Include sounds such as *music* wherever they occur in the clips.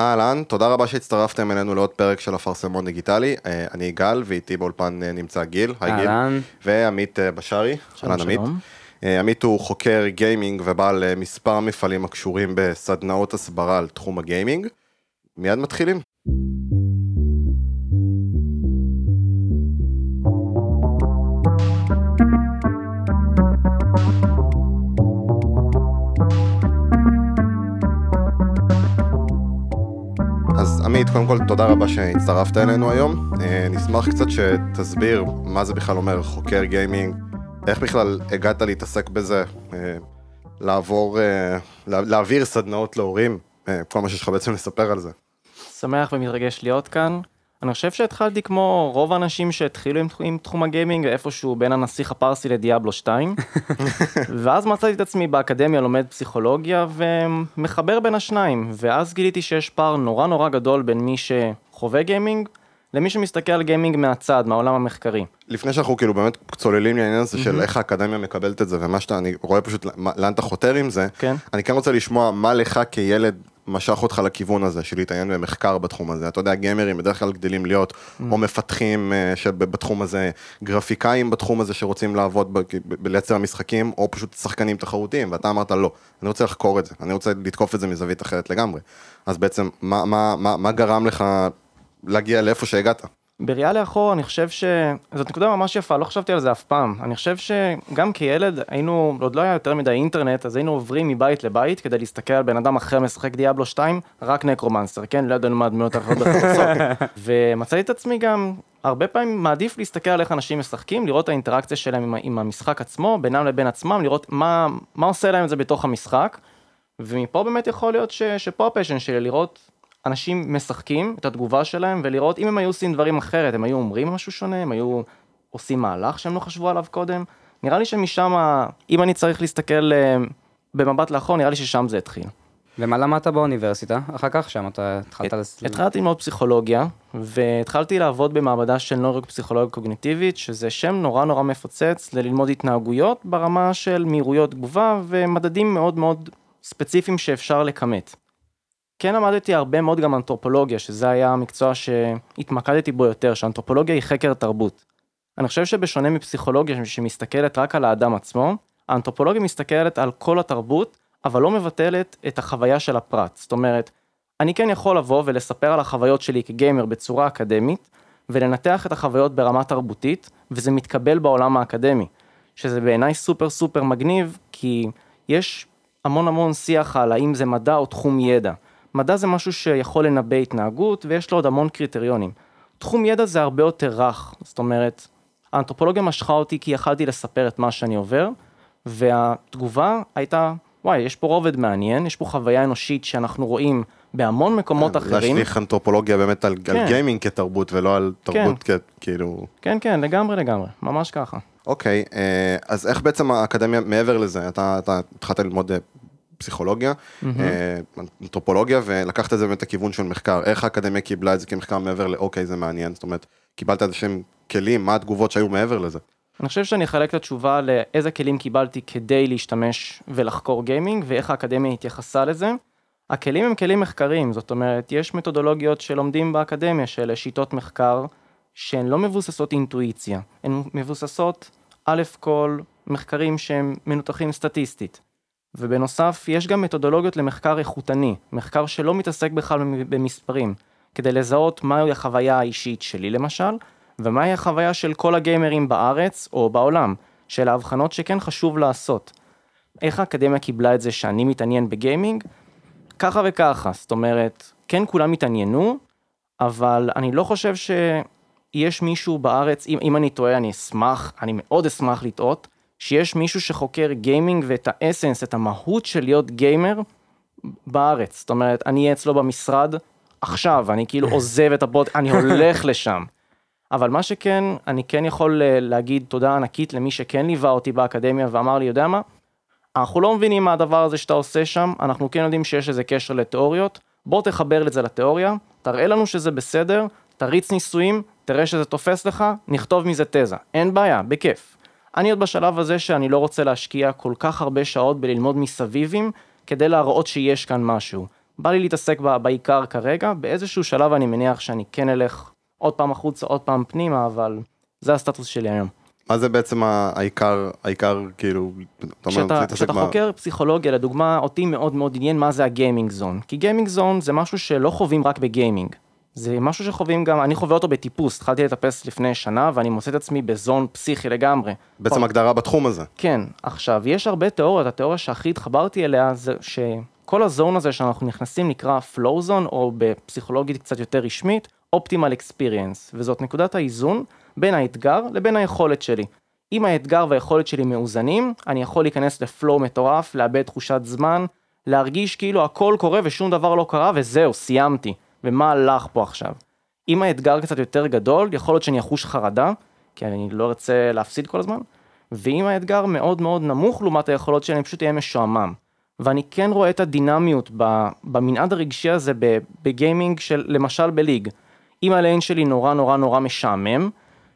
אהלן, תודה רבה שהצטרפתם אלינו לעוד פרק של אפרסמון דיגיטלי. אה, אני גל, ואיתי באולפן אה, נמצא גיל. היי גיל. אהלן. ועמית אה, בשארי. שלום, אהלן, עמית. עמית הוא חוקר גיימינג ובעל מספר מפעלים הקשורים בסדנאות הסברה על תחום הגיימינג. מיד מתחילים. עמית, קודם כל תודה רבה שהצטרפת אלינו היום. אה, נשמח קצת שתסביר מה זה בכלל אומר חוקר גיימינג, איך בכלל הגעת להתעסק בזה, אה, לעבור, אה, לה- להעביר סדנאות להורים, כל מה שיש לך בעצם לספר על זה. שמח ומתרגש להיות כאן. אני חושב שהתחלתי כמו רוב האנשים שהתחילו עם, עם תחום הגיימינג איפשהו בין הנסיך הפרסי לדיאבלו 2 *laughs* ואז מצאתי את עצמי באקדמיה לומד פסיכולוגיה ומחבר בין השניים ואז גיליתי שיש פער נורא נורא גדול בין מי שחווה גיימינג למי שמסתכל על גיימינג מהצד מהעולם המחקרי. לפני שאנחנו כאילו באמת צוללים לעניין הזה של איך האקדמיה מקבלת את זה ומה שאתה, אני רואה פשוט לאן אתה חותר עם זה, כן. אני כן רוצה לשמוע מה לך כילד משך אותך לכיוון הזה של להתעניין במחקר בתחום הזה. אתה יודע, גיימרים בדרך כלל גדלים להיות או מפתחים אה, שבתחום הזה, גרפיקאים בתחום הזה שרוצים לעבוד בלייצר משחקים, או פשוט שחקנים תחרותיים, ואתה אמרת לא, אני רוצה לחקור את זה, אני רוצה לתקוף את זה מזווית אחרת לגמרי. אז בעצם, מה, מה, מה, מה גרם לך להגיע לאיפה שהגעת? בראייה לאחור אני חושב שזאת נקודה ממש יפה, לא חשבתי על זה אף פעם. אני חושב שגם כילד היינו, עוד לא היה יותר מדי אינטרנט, אז היינו עוברים מבית לבית כדי להסתכל על בן אדם אחר משחק Diablo 2, רק Necromancer, כן? לא ידענו מה הדמויות האחרות נחוצות. *laughs* ומצאתי את עצמי גם הרבה פעמים מעדיף להסתכל על איך אנשים משחקים, לראות את האינטראקציה שלהם עם, עם המשחק עצמו, בינם לבין עצמם, לראות מה, מה עושה להם את זה בתוך המשחק. ומפה באמת יכול להיות ש, שפה הפשן שלי, לראות אנשים משחקים את התגובה שלהם ולראות אם הם היו עושים דברים אחרת, הם היו אומרים משהו שונה, הם היו עושים מהלך שהם לא חשבו עליו קודם. נראה לי שמשם, אם אני צריך להסתכל אה, במבט לאחור, נראה לי ששם זה התחיל. ומה למדת באוניברסיטה? אחר כך שם אתה התחלת... לס- התחלתי ללמוד פסיכולוגיה, והתחלתי לעבוד במעבדה של נוירופסיכולוגיה קוגניטיבית, שזה שם נורא נורא מפוצץ ללמוד התנהגויות ברמה של מהירויות תגובה ומדדים מאוד מאוד ספציפיים שאפשר לכמת. כן למדתי הרבה מאוד גם אנתרופולוגיה, שזה היה המקצוע שהתמקדתי בו יותר, שאנתרופולוגיה היא חקר תרבות. אני חושב שבשונה מפסיכולוגיה שמסתכלת רק על האדם עצמו, האנתרופולוגיה מסתכלת על כל התרבות, אבל לא מבטלת את החוויה של הפרט. זאת אומרת, אני כן יכול לבוא ולספר על החוויות שלי כגיימר בצורה אקדמית, ולנתח את החוויות ברמה תרבותית, וזה מתקבל בעולם האקדמי. שזה בעיניי סופר סופר מגניב, כי יש המון המון שיח על האם זה מדע או תחום ידע. מדע זה משהו שיכול לנבא התנהגות, ויש לו עוד המון קריטריונים. תחום ידע זה הרבה יותר רך, זאת אומרת, האנתרופולוגיה משכה אותי כי יכלתי לספר את מה שאני עובר, והתגובה הייתה, וואי, יש פה רובד מעניין, יש פה חוויה אנושית שאנחנו רואים בהמון מקומות אחרים. להשליך אנתרופולוגיה באמת על, כן. על גיימינג כתרבות ולא על תרבות כ, כאילו... כן, כן, לגמרי לגמרי, ממש ככה. אוקיי, אה, אז איך בעצם האקדמיה מעבר לזה, אתה, אתה התחלת ללמוד אה, פסיכולוגיה, אה, אנתרופולוגיה, ולקחת את זה באמת לכיוון של מחקר, איך האקדמיה קיבלה את זה כמחקר מעבר לאוקיי זה מעניין, זאת אומרת, קיבלת איזה שהם כלים, מה התגובות שהיו מעבר לזה? אני חושב שאני אחלק את התשובה לאיזה כלים קיבלתי כדי להשתמש ולחקור גיימינג, ואיך האקדמיה התייחסה לזה. הכלים הם כלים מחקריים, זאת אומרת, יש מתודולוגיות שלומדים באקדמיה של שיטות מחקר, שהן לא מבוססות אינטואיציה, הן מבוססות א' כל מחקרים שהם מנותחים סטטיסטית. ובנוסף, יש גם מתודולוגיות למחקר איכותני, מחקר שלא מתעסק בכלל במספרים, כדי לזהות מהי החוויה האישית שלי למשל, ומהי החוויה של כל הגיימרים בארץ או בעולם, של ההבחנות שכן חשוב לעשות. איך האקדמיה קיבלה את זה שאני מתעניין בגיימינג? ככה וככה, זאת אומרת, כן כולם התעניינו, אבל אני לא חושב שיש מישהו בארץ, אם, אם אני טועה אני אשמח, אני מאוד אשמח לטעות, שיש מישהו שחוקר gaming ואת ה essence, את המהות של להיות gamer בארץ. זאת אומרת, אני אהיה אצלו במשרד עכשיו, אני כאילו עוזב את הפוד, אני הולך *laughs* לשם. אבל מה שכן, אני כן יכול אה, להגיד תודה ענקית למי שכן ליווה אותי באקדמיה ואמר לי, יודע מה? אנחנו לא מבינים מה הדבר הזה שאתה עושה שם, אנחנו כן יודעים שיש לזה קשר לתיאוריות, בוא תחבר את זה לתיאוריה, תראה לנו שזה בסדר, תריץ ניסויים, תראה שזה תופס לך, נכתוב מזה תזה. אין בעיה, בכיף. אני עוד בשלב הזה שאני לא רוצה להשקיע כל כך הרבה שעות בללמוד מסביבים, כדי להראות שיש כאן משהו. בא לי להתעסק בעיקר כרגע, באיזשהו שלב אני מניח שאני כן אלך עוד פעם החוצה, עוד פעם פנימה, אבל זה הסטטוס שלי היום. מה זה בעצם העיקר, העיקר כאילו, אתה אומר, כשאתה, מה- חוקר פסיכולוגיה, לדוגמה, אותי מאוד מאוד עניין מה זה הגיימינג זון. כי גיימינג זון זה משהו שלא חווים רק בגיימינג. זה משהו שחווים גם, אני חווה אותו בטיפוס, התחלתי לטפס לפני שנה ואני מוצא את עצמי בזון פסיכי לגמרי. בעצם הגדרה בתחום הזה. כן, עכשיו, יש הרבה תיאוריות, התיאוריה שהכי התחברתי אליה זה שכל הזון הזה שאנחנו נכנסים נקרא flow zone, או בפסיכולוגית קצת יותר רשמית, optimal experience, וזאת נקודת האיזון בין האתגר לבין היכולת שלי. אם האתגר והיכולת שלי מאוזנים, אני יכול להיכנס לפלואו מטורף, לאבד תחושת זמן, להרגיש כאילו הכל קורה ושום דבר לא קרה וזהו, סיימתי. ומה הלך פה עכשיו? אם האתגר קצת יותר גדול, יכול להיות שאני אחוש חרדה, כי אני לא ארצה להפסיד כל הזמן, ואם האתגר מאוד מאוד נמוך לעומת היכולות שלי, אני פשוט אהיה משועמם. ואני כן רואה את הדינמיות במנעד הרגשי הזה בגיימינג של, למשל בליג. אם ה lane שלי נורא נורא נורא משעמם,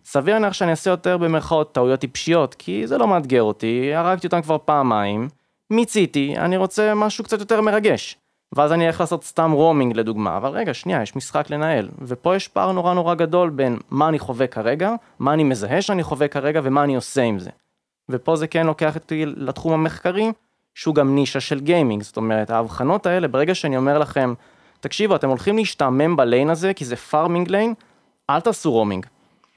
סביר להניח שאני אעשה יותר במרכאות טעויות טיפשיות, כי זה לא מאתגר אותי, הרגתי אותם כבר פעמיים, מיציתי, אני רוצה משהו קצת יותר מרגש. ואז אני אלך לעשות סתם roaming לדוגמה, אבל רגע, שנייה, יש משחק לנהל. ופה יש פער נורא נורא גדול בין מה אני חווה כרגע, מה אני מזהה שאני חווה כרגע ומה אני עושה עם זה. ופה זה כן לוקח אותי לתחום המחקרי, שהוא גם נישה של gaming, זאת אומרת, ההבחנות האלה, ברגע שאני אומר לכם, תקשיבו, אתם הולכים להשתעמם ב lane הזה, כי זה farming lane, אל תעשו roaming.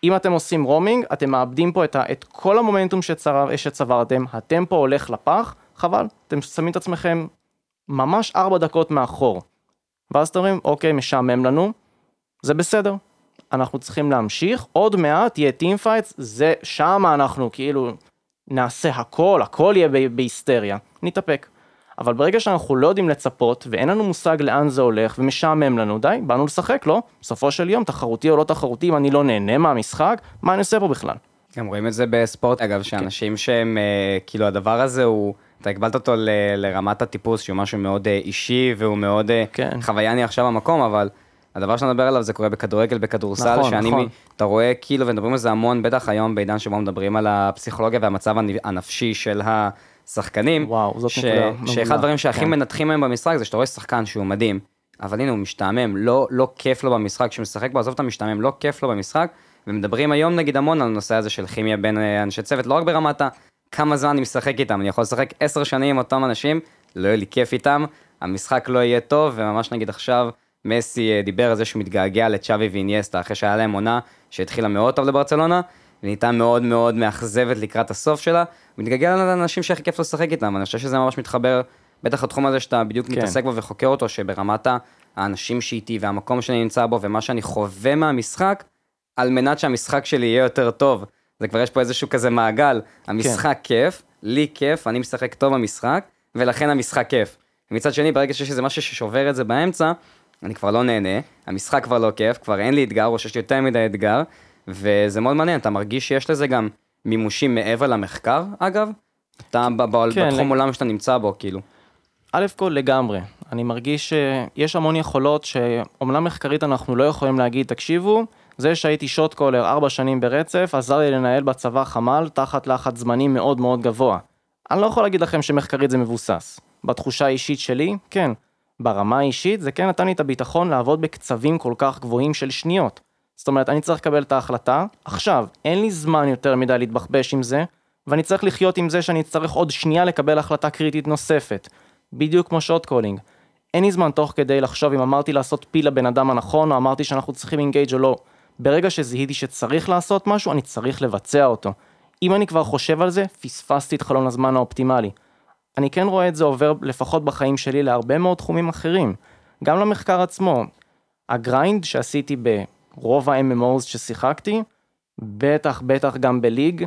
אם אתם עושים roaming, אתם מאבדים פה את, ה, את כל המומנטום שצר, שצברתם, הטמפו הולך לפח, חבל, אתם שמים את עצמכם ממש ארבע דקות מאחור. ואז אתם אומרים, אוקיי, משעמם לנו, זה בסדר. אנחנו צריכים להמשיך, עוד מעט יהיה team fights, זה שמה אנחנו כאילו נעשה הכל, הכל יהיה בהיסטריה, נתאפק. אבל ברגע שאנחנו לא יודעים לצפות, ואין לנו מושג לאן זה הולך, ומשעמם לנו, די, באנו לשחק, לא? בסופו של יום, תחרותי או לא תחרותי, אם אני לא נהנה מהמשחק, מה אני עושה פה בכלל? גם רואים את זה בספורט, אגב, שאנשים שהם, אה, כאילו הדבר הזה הוא, אתה הגבלת אותו ל, לרמת הטיפוס, שהוא משהו מאוד אה, אישי, והוא מאוד אה, כן. חווייני עכשיו במקום, אבל הדבר שאני מדבר עליו זה קורה בכדורגל, בכדורסל, נכון, שאני, נכון. מ- אתה רואה כאילו, ומדברים על זה המון, בטח היום בעידן שבו מדברים על הפסיכולוגיה והמצב הנ- הנפשי של השחקנים. וואו, זאת ש- נקודה. שאחד הדברים שהכי כן. מנתחים היום במשחק זה שאתה רואה שחקן שהוא מדהים, אבל הנה הוא משתעמם, לא, לא כיף לו במשחק, כשהוא משחק בו, עזוב את המשתעמם, לא כיף לו במשחק, ומדברים היום נגיד המון על הנושא הזה של כימיה בין אה, אנשי צוות, לא רק ברמת. כמה זמן אני משחק איתם, אני יכול לשחק עשר שנים עם אותם אנשים, לא יהיה לי כיף איתם, המשחק לא יהיה טוב, וממש נגיד עכשיו, מסי אה, דיבר על זה שהוא מתגעגע לצ'אבי ואיניאסטה, אחרי שהיה להם עונה שהתחילה מאוד טוב לברצלונה, ונהייתה מאוד מאוד מאכזבת לקראת הסוף שלה, הוא מתגעגע לאנשים שהכי כיף לשחק איתם, אני חושב שזה ממש מתחבר, בטח לתחום הזה שאתה בדיוק כן. מתעסק בו וחוקר אותו, שברמת האנשים שאיתי והמקום שאני נמצא בו ומה שאני חווה מהמשחק, על מנת שהמשחק שלי יהיה יותר טוב. זה כבר יש פה איזשהו כזה מעגל, המשחק כיף, לי כיף, אני משחק טוב במשחק, ולכן המשחק כיף. ומצד שני, ברגע שיש איזה משהו ששובר את זה באמצע, אני כבר לא נהנה, המשחק כבר לא כיף, כבר אין לי אתגר, או שיש לי יותר מדי אתגר, וזה מאוד מעניין, אתה מרגיש שיש לזה גם מימושים מעבר למחקר, אגב? אתה כן, בתחום לג- עולם שאתה נמצא בו, כאילו. א' כל לגמרי, אני מרגיש שיש המון יכולות שאומנם מחקרית אנחנו לא יכולים להגיד, תקשיבו, זה שהייתי שוט קולר ארבע שנים ברצף, עזר לי לנהל בצבא חמ"ל תחת לחץ זמני מאוד מאוד גבוה. אני לא יכול להגיד לכם שמחקרית זה מבוסס. בתחושה האישית שלי, כן. ברמה האישית זה כן נתן לי את הביטחון לעבוד בקצבים כל כך גבוהים של שניות. זאת אומרת, אני צריך לקבל את ההחלטה, עכשיו, אין לי זמן יותר מדי להתבחבש עם זה, ואני צריך לחיות עם זה שאני אצטרך עוד שנייה לקבל החלטה קריטית נוספת. בדיוק כמו shot calling. אין לי זמן תוך כדי לחשוב אם אמרתי לעשות peel לבן אדם הנכון, או אמרתי שאנחנו צריכים engage או לא. ברגע שזיהיתי שצריך לעשות משהו, אני צריך לבצע אותו. אם אני כבר חושב על זה, פספסתי את חלון הזמן האופטימלי. אני כן רואה את זה עובר, לפחות בחיים שלי, להרבה מאוד תחומים אחרים. גם למחקר עצמו. ה grind שעשיתי ברוב ה-MMOs ששיחקתי, בטח בטח גם ב League,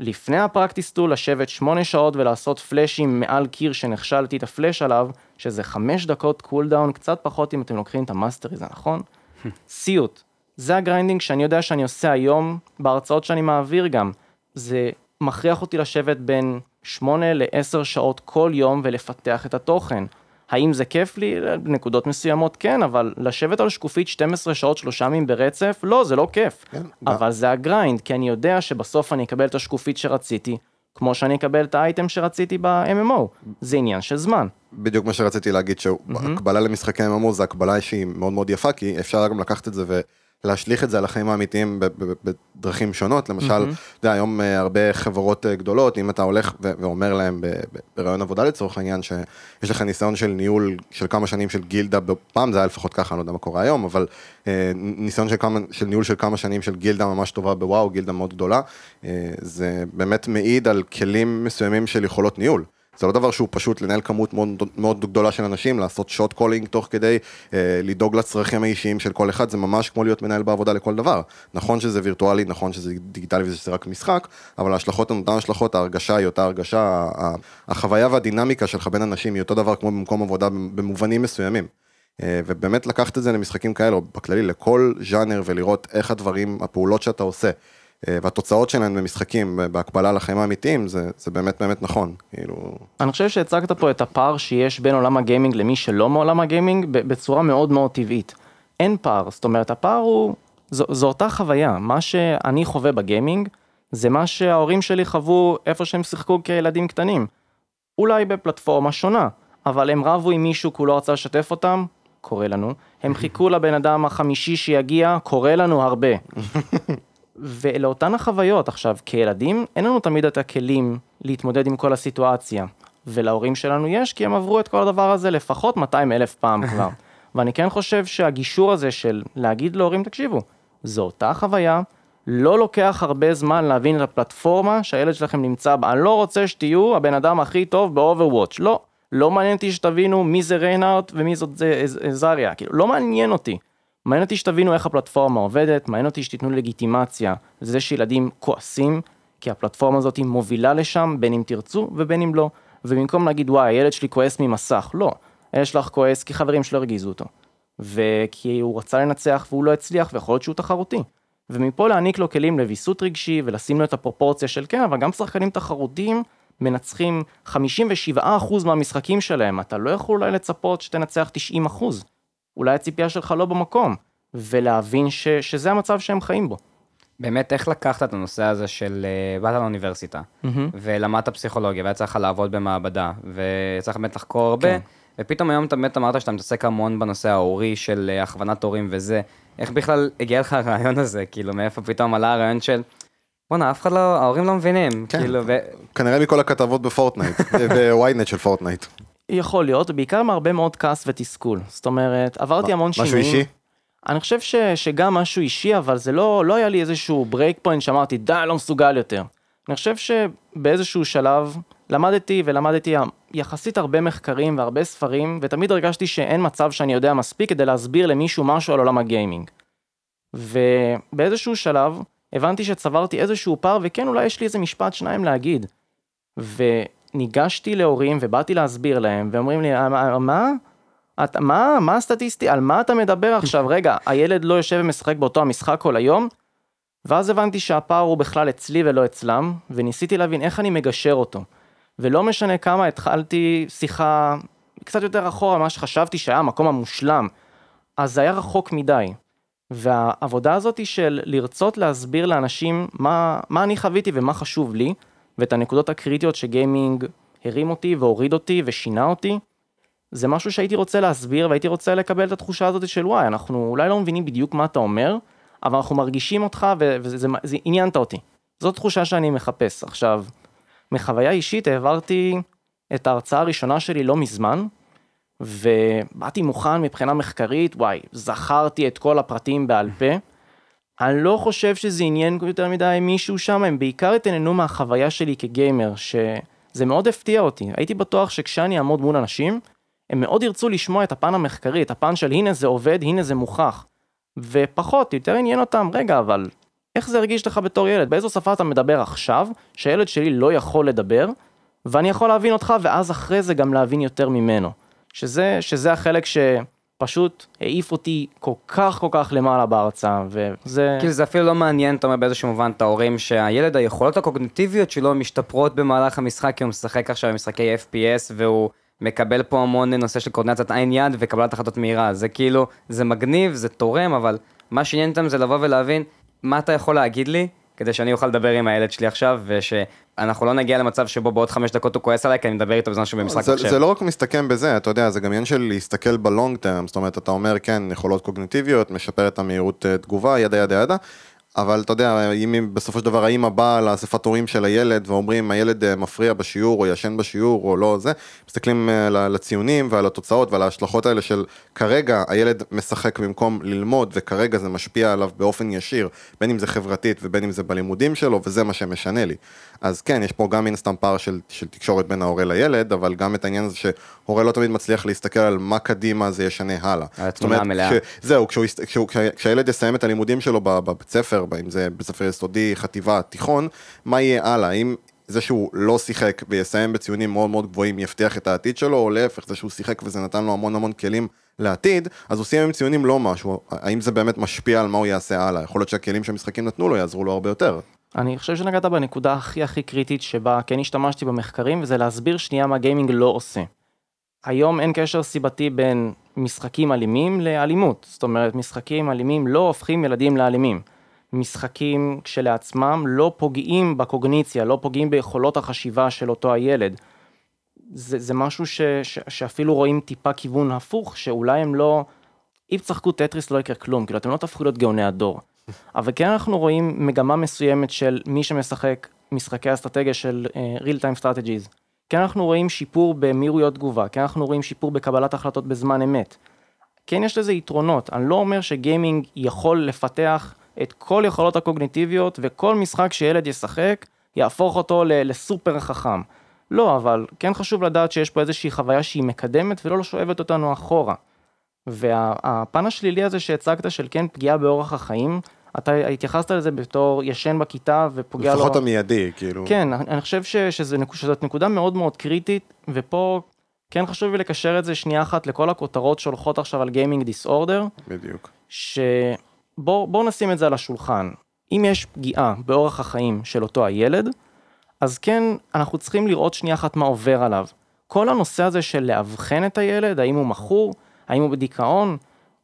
לפני ה practice tool לשבת שמונה שעות ולעשות flashים מעל קיר שנכשלתי את הפלאש עליו, שזה חמש דקות cooldown, קצת פחות אם אתם לוקחים את ה mastery, זה נכון? *laughs* סיוט. זה ה grinding שאני יודע שאני עושה היום בהרצאות שאני מעביר גם. זה מכריח אותי לשבת בין 8 ל-10 שעות כל יום ולפתח את התוכן. האם זה כיף לי? בנקודות מסוימות כן, אבל לשבת על שקופית 12 שעות שלושה ימים ברצף? לא, זה לא כיף. כן, אבל זה הגריינד, כי אני יודע שבסוף אני אקבל את השקופית שרציתי, כמו שאני אקבל את האייטם שרציתי ב-MMO. זה עניין של זמן. בדיוק מה שרציתי להגיד, שהקבלה למשחקי MMO זה הקבלה שהיא מאוד מאוד יפה, כי אפשר גם לקחת את זה ולהשליך את זה על החיים האמיתיים בדרכים שונות. למשל, אתה יודע, היום אה, הרבה חברות אה, גדולות, אם אתה הולך ו- ואומר להם בראיון עבודה לצורך העניין, שיש לך ניסיון של ניהול של כמה שנים של גילדה, פעם זה היה לפחות ככה, אני לא יודע מה קורה היום, אבל אה, ניסיון של, כמה, של ניהול של כמה שנים של גילדה ממש טובה בוואו, גילדה מאוד גדולה, אה, זה באמת מעיד על כלים מסוימים של יכולות ניהול. זה לא דבר שהוא פשוט לנהל כמות מאוד, מאוד גדולה של אנשים, לעשות shot calling תוך כדי, אה, לדאוג לצרכים האישיים של כל אחד, זה ממש כמו להיות מנהל בעבודה לכל דבר. נכון שזה וירטואלי, נכון שזה דיגיטלי וזה רק משחק, אבל ההשלכות הן אותן השלכות, ההרגשה היא אותה הרגשה, החוויה והדינמיקה שלך בין אנשים היא אותו דבר כמו במקום עבודה במובנים מסוימים. אה, ובאמת לקחת את זה למשחקים כאלה, או בכללי לכל ז'אנר, ולראות איך הדברים, הפעולות שאתה עושה, והתוצאות שלהם במשחקים, בהקבלה לחיים האמיתיים, זה, זה באמת באמת נכון, כאילו... אני חושב שהצגת פה את הפער שיש בין עולם הגיימינג למי שלא מעולם הגיימינג בצורה מאוד מאוד טבעית. אין פער, זאת אומרת הפער הוא, זו, זו אותה חוויה, מה שאני חווה בגיימינג זה מה שההורים שלי חוו איפה שהם שיחקו כילדים קטנים. אולי בפלטפורמה שונה, אבל הם רבו עם מישהו כי הוא לא רצה לשתף אותם, קורה לנו. הם חיכו לבן אדם החמישי שיגיע, קורה לנו הרבה. *laughs* ולאותן החוויות, עכשיו, כילדים, אין לנו תמיד את הכלים להתמודד עם כל הסיטואציה. ולהורים שלנו יש, כי הם עברו את כל הדבר הזה לפחות 200 אלף פעם *laughs* כבר. ואני כן חושב שהגישור הזה של להגיד להורים, תקשיבו, זו אותה חוויה, לא לוקח הרבה זמן להבין את הפלטפורמה שהילד שלכם נמצא בה. אני לא רוצה שתהיו הבן אדם הכי טוב באוברוואץ', לא. לא מעניין אותי שתבינו מי זה ריינארט ומי זאת זריה, כאילו, לא מעניין אותי. מעניין אותי שתבינו איך הפלטפורמה עובדת, מעניין אותי שתיתנו לגיטימציה לזה שילדים כועסים, כי הפלטפורמה הזאת מובילה לשם, בין אם תרצו ובין אם לא. ובמקום להגיד, וואי, הילד שלי כועס ממסך, לא. הילד שלך כועס כי חברים שלו הרגיזו אותו. וכי הוא רצה לנצח והוא לא הצליח, ויכול להיות שהוא תחרותי. ומפה להעניק לו כלים לוויסות רגשי ולשים לו את הפרופורציה של כן, אבל גם שחקנים תחרותיים מנצחים 57% מהמשחקים שלהם, אתה לא יכול אולי לצפות שתנצח 90%. אולי הציפייה שלך לא במקום, ולהבין ש, שזה המצב שהם חיים בו. באמת, איך לקחת את הנושא הזה של אה, באת לאוניברסיטה, ולמדת פסיכולוגיה, והיה צריך לעבוד במעבדה, וצריך באמת לחקור הרבה, כן. ופתאום היום אתה באמת אמרת שאתה מתעסק המון בנושא ההורי של אה, הכוונת הורים וזה, איך בכלל הגיע לך הרעיון הזה, כאילו, מאיפה פתאום עלה הרעיון של, בואנה, אף אחד לא, ההורים לא מבינים, כן. כאילו, ו... כנראה מכל הכתבות ב Fortnite, *laughs* בוויינט של Fortnite. יכול להיות, ובעיקר מהרבה מאוד כעס ותסכול. זאת אומרת, עברתי המון משהו שינויים. אישי? אני חושב ש, שגם משהו אישי, אבל זה לא, לא היה לי איזשהו break point שאמרתי, די, לא מסוגל יותר. אני חושב שבאיזשהו שלב למדתי ולמדתי יחסית הרבה מחקרים והרבה ספרים, ותמיד הרגשתי שאין מצב שאני יודע מספיק כדי להסביר למישהו משהו על עולם ה gaming. ובאיזשהו שלב הבנתי שצברתי איזשהו פער, וכן, אולי יש לי איזה משפט שניים להגיד. וניגשתי להורים ובאתי להסביר להם, ואומרים לי, "אה, מה? מה? את, מה, מה הסטטיסטי, על מה אתה מדבר עכשיו? *laughs* רגע, הילד לא יושב ומשחק באותו המשחק כל היום? ואז הבנתי שהפער הוא בכלל אצלי ולא אצלם, וניסיתי להבין איך אני מגשר אותו. ולא משנה כמה התחלתי שיחה קצת יותר אחורה ממה שחשבתי שהיה המקום המושלם, אז זה היה רחוק מדי. והעבודה הזאת היא של לרצות להסביר לאנשים מה, מה אני חוויתי ומה חשוב לי, ואת הנקודות הקריטיות שגיימינג הרים אותי והוריד אותי ושינה אותי, זה משהו שהייתי רוצה להסביר והייתי רוצה לקבל את התחושה הזאת של וואי, אנחנו אולי לא מבינים בדיוק מה אתה אומר, אבל אנחנו מרגישים אותך וזה זה, זה עניינת אותי. זאת תחושה שאני מחפש. עכשיו, מחוויה אישית העברתי את ההרצאה הראשונה שלי לא מזמן, ובאתי מוכן מבחינה מחקרית, וואי, זכרתי את כל הפרטים בעל פה. אני לא חושב שזה עניין יותר מדי מישהו שם, הם בעיקר התעניינו מהחוויה שלי כגיימר, שזה מאוד הפתיע אותי. הייתי בטוח שכשאני אעמוד מול אנשים, הם מאוד ירצו לשמוע את הפן המחקרי, את הפן של הנה זה עובד, הנה זה מוכח. ופחות, יותר עניין אותם, רגע, אבל איך זה הרגיש לך בתור ילד? באיזו שפה אתה מדבר עכשיו, שהילד שלי לא יכול לדבר, ואני יכול להבין אותך, ואז אחרי זה גם להבין יותר ממנו. שזה, שזה החלק שפשוט העיף אותי כל כך כל כך למעלה בהרצאה, וזה... כאילו זה אפילו לא מעניין, אתה אומר באיזשהו מובן, את ההורים שהילד, היכולות הקוגניטיביות שלו משתפרות במהלך המשחק, כי הוא משחק עכשיו במשחקי FPS והוא מקבל פה המון נושא של קורדינציית עין יד וקבלת החלטות מהירה. זה כאילו, זה מגניב, זה תורם, אבל מה שעניין אותם זה לבוא ולהבין מה אתה יכול להגיד לי, כדי שאני אוכל לדבר עם הילד שלי עכשיו, ושאנחנו לא נגיע למצב שבו בעוד חמש דקות הוא כועס עליי, כי אני מדבר איתו בזמן שהוא במשחק מחשב. זה לא רק מסתכם בזה, אתה יודע, זה גם עניין של להסתכל בלונג טרם, זאת אומרת, אתה אומר, כן, יכולות קוגניטיביות, משפר את המהירות אה, תגובה, ידה ידה ידה, אבל אתה יודע, אם בסופו של דבר האמא באה לאספת הורים של הילד ואומרים, הילד אה, מפריע בשיעור, או ישן בשיעור, או לא זה, מסתכלים אה, לציונים ועל התוצאות ועל ההשלכות האלה של כרגע הילד משחק במקום ללמוד, וכרגע זה משפיע עליו באופן ישיר, בין אם זה חברתית ובין אם זה בלימודים שלו, וזה מה שמשנה לי. אז כן, יש פה גם מן הסתם פער של, של תקשורת בין ההורה לילד, אבל גם את העניין הזה שהורה לא תמיד מצליח להסתכל על מה קדימה זה ישנה הלאה. התמונה המלאה. זהו, כשהוא, כשהוא, כש- כשהילד יסיים את הלימודים שלו בב- בבית ספר, אם זה בית ספר יסודי, חטיבה, תיכון, מה יהיה הלאה? האם זה שהוא לא שיחק ויסיים בציונים מאוד מאוד גבוהים יבטיח את העתיד שלו, או להפך, זה שהוא שיחק וזה נתן לו המון המון כלים לעתיד, אז הוא סיים עם ציונים לא משהו, האם זה באמת משפיע על מה הוא יעשה הלאה? יכול להיות שהכלים שהמשחקים נתנו לו יעזרו לו הרבה יותר. אני חושב שנגעת בנקודה הכי הכי קריטית שבה כן השתמשתי במחקרים, וזה להסביר שנייה מה גיימינג לא עושה. היום אין קשר סיבתי בין משחקים אלימים לאלימות. זאת אומרת, משחקים אלימים לא הופכים ילדים לאלימים. משחקים כשלעצמם לא פוגעים בקוגניציה, לא פוגעים ביכולות החשיבה של אותו הילד. זה, זה משהו ש, ש, שאפילו רואים טיפה כיוון הפוך, שאולי הם לא... אם תשחקו טטריס לא יקרה כלום, כאילו אתם לא תהפכו להיות גאוני הדור. *laughs* אבל כן אנחנו רואים מגמה מסוימת של מי שמשחק משחקי אסטרטגיה של uh, real time strategies. כן אנחנו רואים שיפור במהירויות תגובה, כן אנחנו רואים שיפור בקבלת החלטות בזמן אמת. כן יש לזה יתרונות, אני לא אומר שגיימינג יכול לפתח את כל יכולות הקוגניטיביות וכל משחק שילד ישחק יהפוך אותו ל- לסופר חכם. לא, אבל כן חשוב לדעת שיש פה איזושהי חוויה שהיא מקדמת ולא שואבת אותנו אחורה. והפן השלילי הזה שהצגת של כן פגיעה באורח החיים, אתה התייחסת לזה בתור ישן בכיתה ופוגע לו... לפחות המיידי, כאילו. כן, אני חושב ש, שזה, שזאת נקודה מאוד מאוד קריטית, ופה כן חשוב לי לקשר את זה שנייה אחת לכל הכותרות שהולכות עכשיו על גיימינג דיסאורדר, בדיוק. שבואו בוא נשים את זה על השולחן. אם יש פגיעה באורח החיים של אותו הילד, אז כן, אנחנו צריכים לראות שנייה אחת מה עובר עליו. כל הנושא הזה של לאבחן את הילד, האם הוא מכור, האם הוא בדיכאון,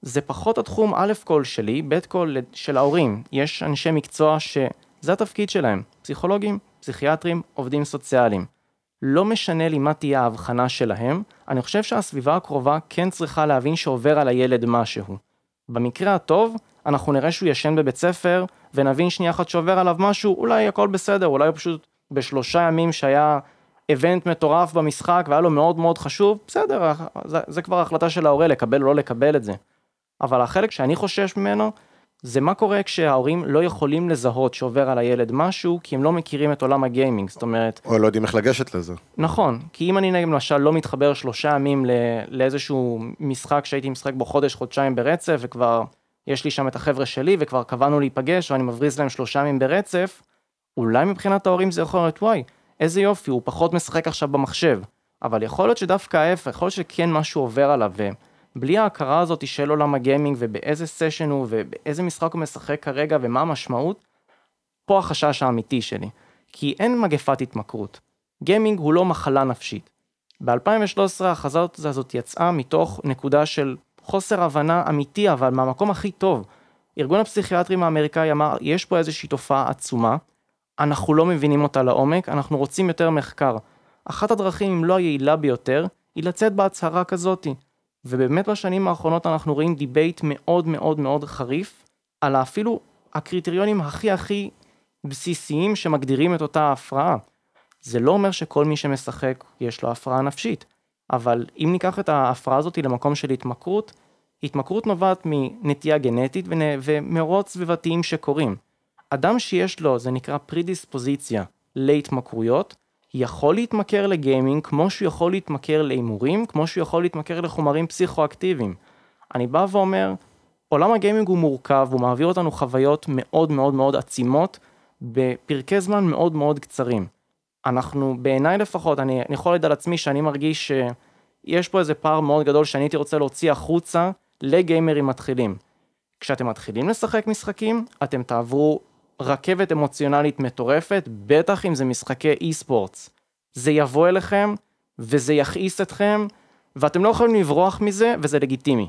זה פחות התחום א' כל שלי, ב' כל של ההורים. יש אנשי מקצוע שזה התפקיד שלהם, פסיכולוגים, פסיכיאטרים, עובדים סוציאליים. לא משנה לי מה תהיה ההבחנה שלהם, אני חושב שהסביבה הקרובה כן צריכה להבין שעובר על הילד משהו. במקרה הטוב, אנחנו נראה שהוא ישן בבית ספר, ונבין שנייה אחת שעובר עליו משהו, אולי הכל בסדר, אולי הוא פשוט בשלושה ימים שהיה איבנט מטורף במשחק והיה לו מאוד מאוד חשוב, בסדר, זה, זה כבר החלטה של ההורה לקבל או לא לקבל את זה. אבל החלק שאני חושש ממנו, זה מה קורה כשההורים לא יכולים לזהות שעובר על הילד משהו, כי הם לא מכירים את עולם הגיימינג, זאת אומרת, או לא יודעים איך לגשת לזה. נכון, כי אם אני למשל לא מתחבר שלושה ימים לאיזשהו משחק שהייתי משחק בו חודש, חודשיים ברצף, וכבר יש לי שם את החבר'ה שלי, וכבר קבענו להיפגש, או אני מבריז להם שלושה ימים ברצף, אולי מבחינת ההורים זה יכול להיות, וואי, איזה יופי, הוא פחות משחק עכשיו במחשב. אבל יכול להיות שדווקא ההפך, יכול להיות שכן משהו עובר עליו, ובלי ההכרה הזאת של עולם הגיימינג, ובאיזה סשן הוא, ובאיזה משחק הוא משחק כרגע, ומה המשמעות, פה החשש האמיתי שלי. כי אין מגפת התמכרות. gaming הוא לא מחלה נפשית. ב-2013 ההכרזה הזאת יצאה מתוך נקודה של חוסר הבנה אמיתי, אבל מהמקום הכי טוב. ארגון הפסיכיאטרים האמריקאי אמר, יש פה איזושהי תופעה עצומה, אנחנו לא מבינים אותה לעומק, אנחנו רוצים יותר מחקר. אחת הדרכים, אם לא היעילה ביותר, היא לצאת בהצהרה כזאתי. ובאמת בשנים האחרונות אנחנו רואים debate מאוד מאוד מאוד חריף, על אפילו הקריטריונים הכי הכי בסיסיים שמגדירים את אותה הפרעה. זה לא אומר שכל מי שמשחק יש לו הפרעה נפשית, אבל אם ניקח את ההפרעה הזאת למקום של התמכרות, התמכרות נובעת מנטייה גנטית ומאורות סביבתיים שקורים. אדם שיש לו, זה נקרא פרידיספוזיציה להתמכרויות, יכול להתמכר לגיימינג כמו שהוא יכול להתמכר להימורים, כמו שהוא יכול להתמכר לחומרים פסיכואקטיביים. אני בא ואומר, עולם הגיימינג הוא מורכב, הוא מעביר אותנו חוויות מאוד מאוד מאוד עצימות, בפרקי זמן מאוד מאוד קצרים. אנחנו, בעיניי לפחות, אני, אני יכול להגיד על עצמי שאני מרגיש שיש פה איזה פער מאוד גדול שאני הייתי רוצה להוציא החוצה לגיימרים מתחילים. כשאתם מתחילים לשחק משחקים, אתם תעברו רכבת אמוציונלית מטורפת, בטח אם זה משחקי אי-ספורטס. זה יבוא אליכם, וזה יכעיס אתכם, ואתם לא יכולים לברוח מזה, וזה לגיטימי.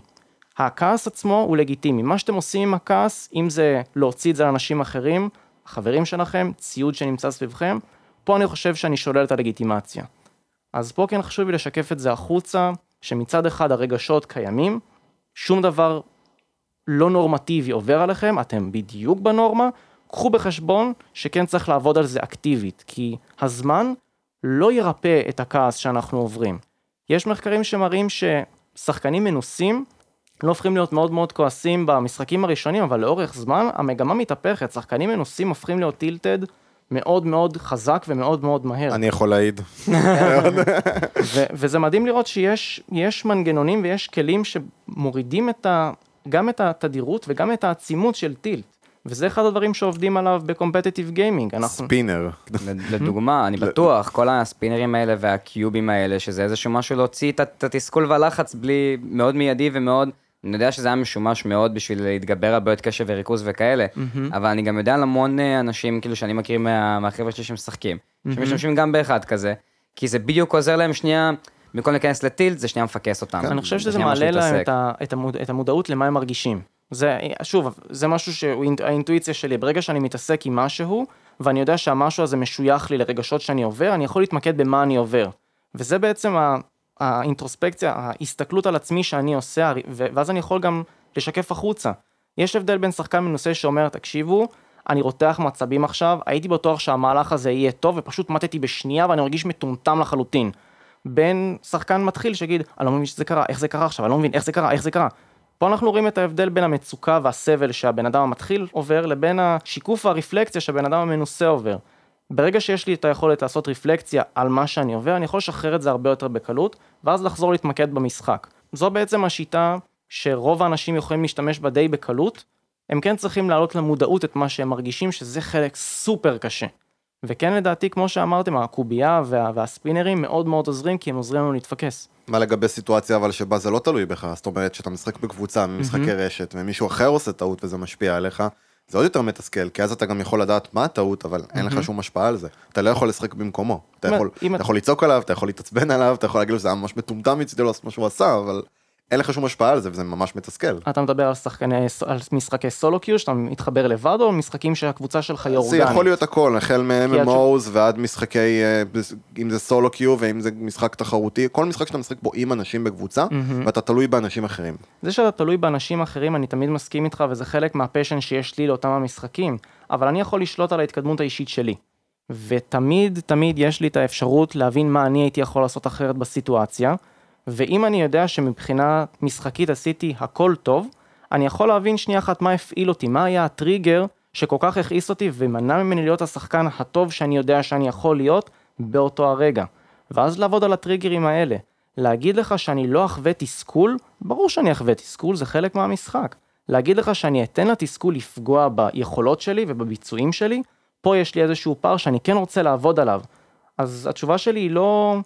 הכעס עצמו הוא לגיטימי. מה שאתם עושים עם הכעס, אם זה להוציא את זה לאנשים אחרים, חברים שלכם, ציוד שנמצא סביבכם, פה אני חושב שאני שולל את הלגיטימציה. אז פה כן חשוב לי לשקף את זה החוצה, שמצד אחד הרגשות קיימים, שום דבר לא נורמטיבי עובר עליכם, אתם בדיוק בנורמה, קחו בחשבון שכן צריך לעבוד על זה אקטיבית, כי הזמן לא ירפא את הכעס שאנחנו עוברים. יש מחקרים שמראים ששחקנים מנוסים לא הופכים להיות מאוד מאוד כועסים במשחקים הראשונים, אבל לאורך זמן המגמה מתהפכת, שחקנים מנוסים הופכים להיות טילטד מאוד מאוד חזק ומאוד מאוד מהר. אני יכול להעיד. *laughs* ו- וזה מדהים לראות שיש יש מנגנונים ויש כלים שמורידים את ה- גם את התדירות וגם את העצימות של טילט. וזה אחד הדברים שעובדים עליו בקומפטיטיב גיימינג. אנחנו... ספינר. *laughs* לדוגמה, אני בטוח, כל הספינרים האלה והקיובים האלה, שזה איזשהו משהו להוציא את- את התסכול והלחץ בלי, מאוד מיידי ומאוד, אני יודע שזה היה משומש מאוד בשביל להתגבר על בעיות קשב וריכוז וכאלה, אבל אני גם יודע על המון אה, אנשים, כאילו, שאני מכיר מה- מהחבר'ה שלי שמשחקים, שמשתמשים גם באחד כזה, כי זה בדיוק עוזר להם שנייה, במקום להיכנס לטילט, זה שנייה מפקס אותם. אני חושב זה שזה מעלה להם. את, ה, את, המוד, את המודעות למה הם מרגישים. זה, שוב, זה משהו שהוא אינט- האינטואיציה שלי, ברגע שאני מתעסק עם משהו, ואני יודע שהמשהו הזה משוייך לי לרגשות שאני עובר, אני יכול להתמקד במה אני עובר. וזה בעצם ה, האינטרוספקציה, ההסתכלות על עצמי שאני עושה, ואז אני יכול גם לשקף החוצה. יש הבדל בין שחקן מנוסה שאומר, תקשיבו, אני רותח מעצבים עכשיו, הייתי בטוח שהמהלך הזה יהיה טוב, ופשוט מתתי בשנייה ואני מרגיש מטומטם לחלוטין. בין שחקן מתחיל שיגיד, אני לא מבין שזה קרה, איך זה קרה עכשיו, אני לא מבין איך זה קרה, איך זה קרה. פה אנחנו רואים את ההבדל בין המצוקה והסבל שהבן אדם המתחיל עובר, לבין השיקוף והרפלקציה שהבן אדם המנוסה עובר. ברגע שיש לי את היכולת לעשות רפלקציה על מה שאני עובר, אני יכול לשחרר את זה הרבה יותר בקלות, ואז לחזור להתמקד במשחק. זו בעצם השיטה שרוב האנשים יכולים להשתמש בה די בקלות, הם כן צריכים להעלות למודעות את מה שהם מרגישים, שזה חלק סופר קשה. וכן לדעתי, כמו שאמרתם, הקובייה וה, והספינרים מאוד מאוד עוזרים, כי הם עוזרים לנו להתפקס. מה לגבי סיטואציה אבל שבה זה לא תלוי בך, זאת אומרת שאתה משחק בקבוצה, במשחקי רשת, ומישהו אחר עושה טעות וזה משפיע עליך, זה עוד יותר מתסכל, כי אז אתה גם יכול לדעת מה הטעות, אבל אין לך שום השפעה על זה. אתה לא יכול לשחק במקומו. אתה יכול, לצעוק עליו, אתה יכול להתעצבן עליו, אתה יכול להגיד לו שזה היה ממש מטומטם מצידו לעשות מה שהוא עשה, אבל אין לך שום השפעה על זה, וזה ממש מתסכל. אתה מדבר על שחקני, על משחקי סולו קיו, שאתה מתחבר לבד, או משחקים שהקבוצה שלך היא זה אורגנית? יכול להיות הכל, החל מ-MMOs ועד משחקי, אה, אם זה סולו קיו ואם זה משחק תחרותי, כל משחק שאתה משחק בו עם אנשים בקבוצה, ואתה תלוי באנשים אחרים. זה שאתה תלוי באנשים אחרים, אני תמיד מסכים איתך, וזה חלק מהפשן שיש לי לאותם המשחקים, אבל אני יכול לשלוט על ההתקדמות האישית שלי. ותמיד, תמיד יש לי את האפשרות להבין מה אני הייתי יכול לעשות אחרת בסיטואציה, ואם אני יודע שמבחינה משחקית עשיתי הכל טוב, אני יכול להבין שנייה אחת מה הפעיל אותי, מה היה הטריגר שכל כך הכעיס אותי ומנע ממני להיות השחקן הטוב שאני יודע שאני יכול להיות באותו הרגע. ואז לעבוד על הטריגרים האלה. להגיד לך שאני לא אחווה תסכול? ברור שאני אחווה תסכול, זה חלק מהמשחק. להגיד לך שאני אתן לתסכול לפגוע ביכולות שלי ובביצועים שלי? פה יש לי איזשהו פער שאני כן רוצה לעבוד עליו. אז התשובה שלי היא לא...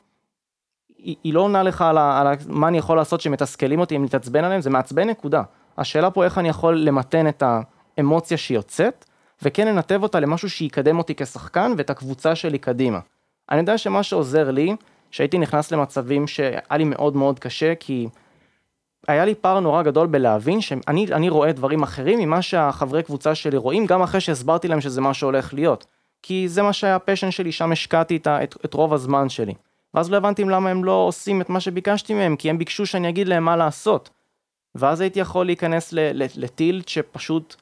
היא, היא לא עונה לך על, ה, על ה, מה אני יכול לעשות שמתסכלים אותי אם להתעצבן עליהם, זה מעצבן נקודה. השאלה פה איך אני יכול למתן את האמוציה שיוצאת, וכן לנתב אותה למשהו שיקדם אותי כשחקן ואת הקבוצה שלי קדימה. אני יודע שמה שעוזר לי, שהייתי נכנס למצבים שהיה לי מאוד מאוד קשה, כי היה לי פער נורא גדול בלהבין שאני אני רואה דברים אחרים ממה שהחברי קבוצה שלי רואים, גם אחרי שהסברתי להם שזה מה שהולך להיות. כי זה מה שהיה הפשן שלי, שם השקעתי את, את, את רוב הזמן שלי. ואז לא הבנתי למה הם לא עושים את מה שביקשתי מהם, כי הם ביקשו שאני אגיד להם מה לעשות. ואז הייתי יכול להיכנס לטילט שפשוט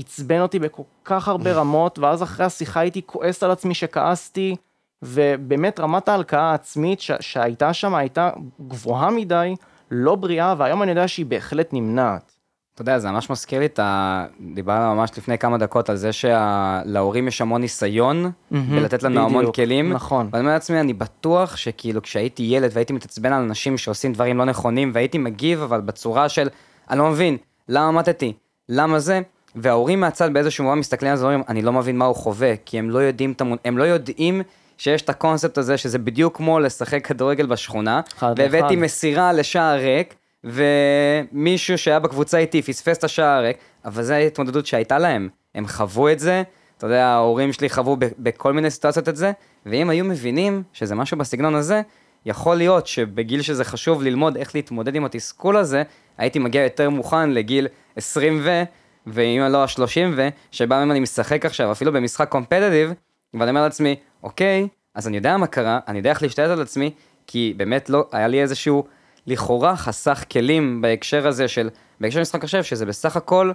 עצבן אותי בכל כך הרבה *laughs* רמות, ואז אחרי השיחה הייתי כועס על עצמי שכעסתי, ובאמת רמת ההלקאה העצמית ש- שהייתה שם הייתה גבוהה מדי, לא בריאה, והיום אני יודע שהיא בהחלט נמנעת. אתה יודע, זה ממש מזכיר לי את ה... דיברנו ממש לפני כמה דקות על זה שלהורים יש המון ניסיון בלתת לנו המון בדיוק, כלים. נכון. ואני אומר לעצמי, אני בטוח שכאילו כשהייתי ילד והייתי מתעצבן על אנשים שעושים דברים לא נכונים, והייתי מגיב, אבל בצורה של, אני לא מבין, למה מתתי? למה זה? וההורים מהצד באיזשהו מובן מסתכלים על זה ואומרים, אני לא מבין מה הוא חווה, כי הם לא יודעים את המון... הם לא יודעים שיש את הקונספט הזה, שזה בדיוק כמו לשחק כדורגל בשכונה, והבאתי. מסירה לשער ריק, ומישהו שהיה בקבוצה איתי פספס את השער הריק, אבל זו ההתמודדות שהייתה להם. הם חוו את זה, אתה יודע, ההורים שלי חוו בכל מיני סיטואציות את זה, ואם היו מבינים שזה משהו בסגנון הזה, יכול להיות שבגיל שזה חשוב ללמוד איך להתמודד עם התסכול הזה, הייתי מגיע יותר מוכן לגיל 20 ו... ואם לא ה-30 ו, שבה אם אני משחק עכשיו, אפילו במשחק קומפטטיב, ואני אומר לעצמי, אוקיי, אז אני יודע מה קרה, אני יודע איך להשתלט על עצמי, כי באמת לא, היה לי איזשהו, לכאורה חסך כלים בהקשר הזה של, בהקשר של משחק עכשיו, שזה בסך הכל,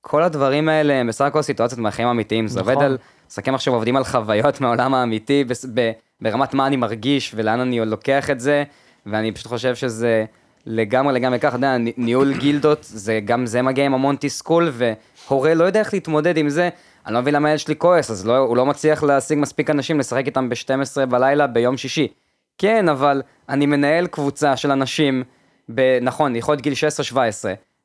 כל הדברים האלה הם בסך הכל סיטואציות מהחיים האמיתיים, זה נכון. עובד על, משחקים עכשיו עובדים על חוויות *laughs* מהעולם האמיתי, בס- ב- ברמת מה אני מרגיש ולאן אני לוקח את זה, ואני פשוט חושב שזה לגמרי לגמרי ככה, אתה יודע, ניהול *coughs* גילדות, זה גם זה מגיע עם המון תסכול, והורה לא יודע איך להתמודד עם זה. אני לא מבין למה הילד שלי כועס, אז לא, הוא לא מצליח להשיג מספיק אנשים לשחק איתם ב-12 בלילה ביום שישי. כן, אבל אני מנהל קבוצה של אנשים, ב- נכון, יכול להיות גיל 16-17,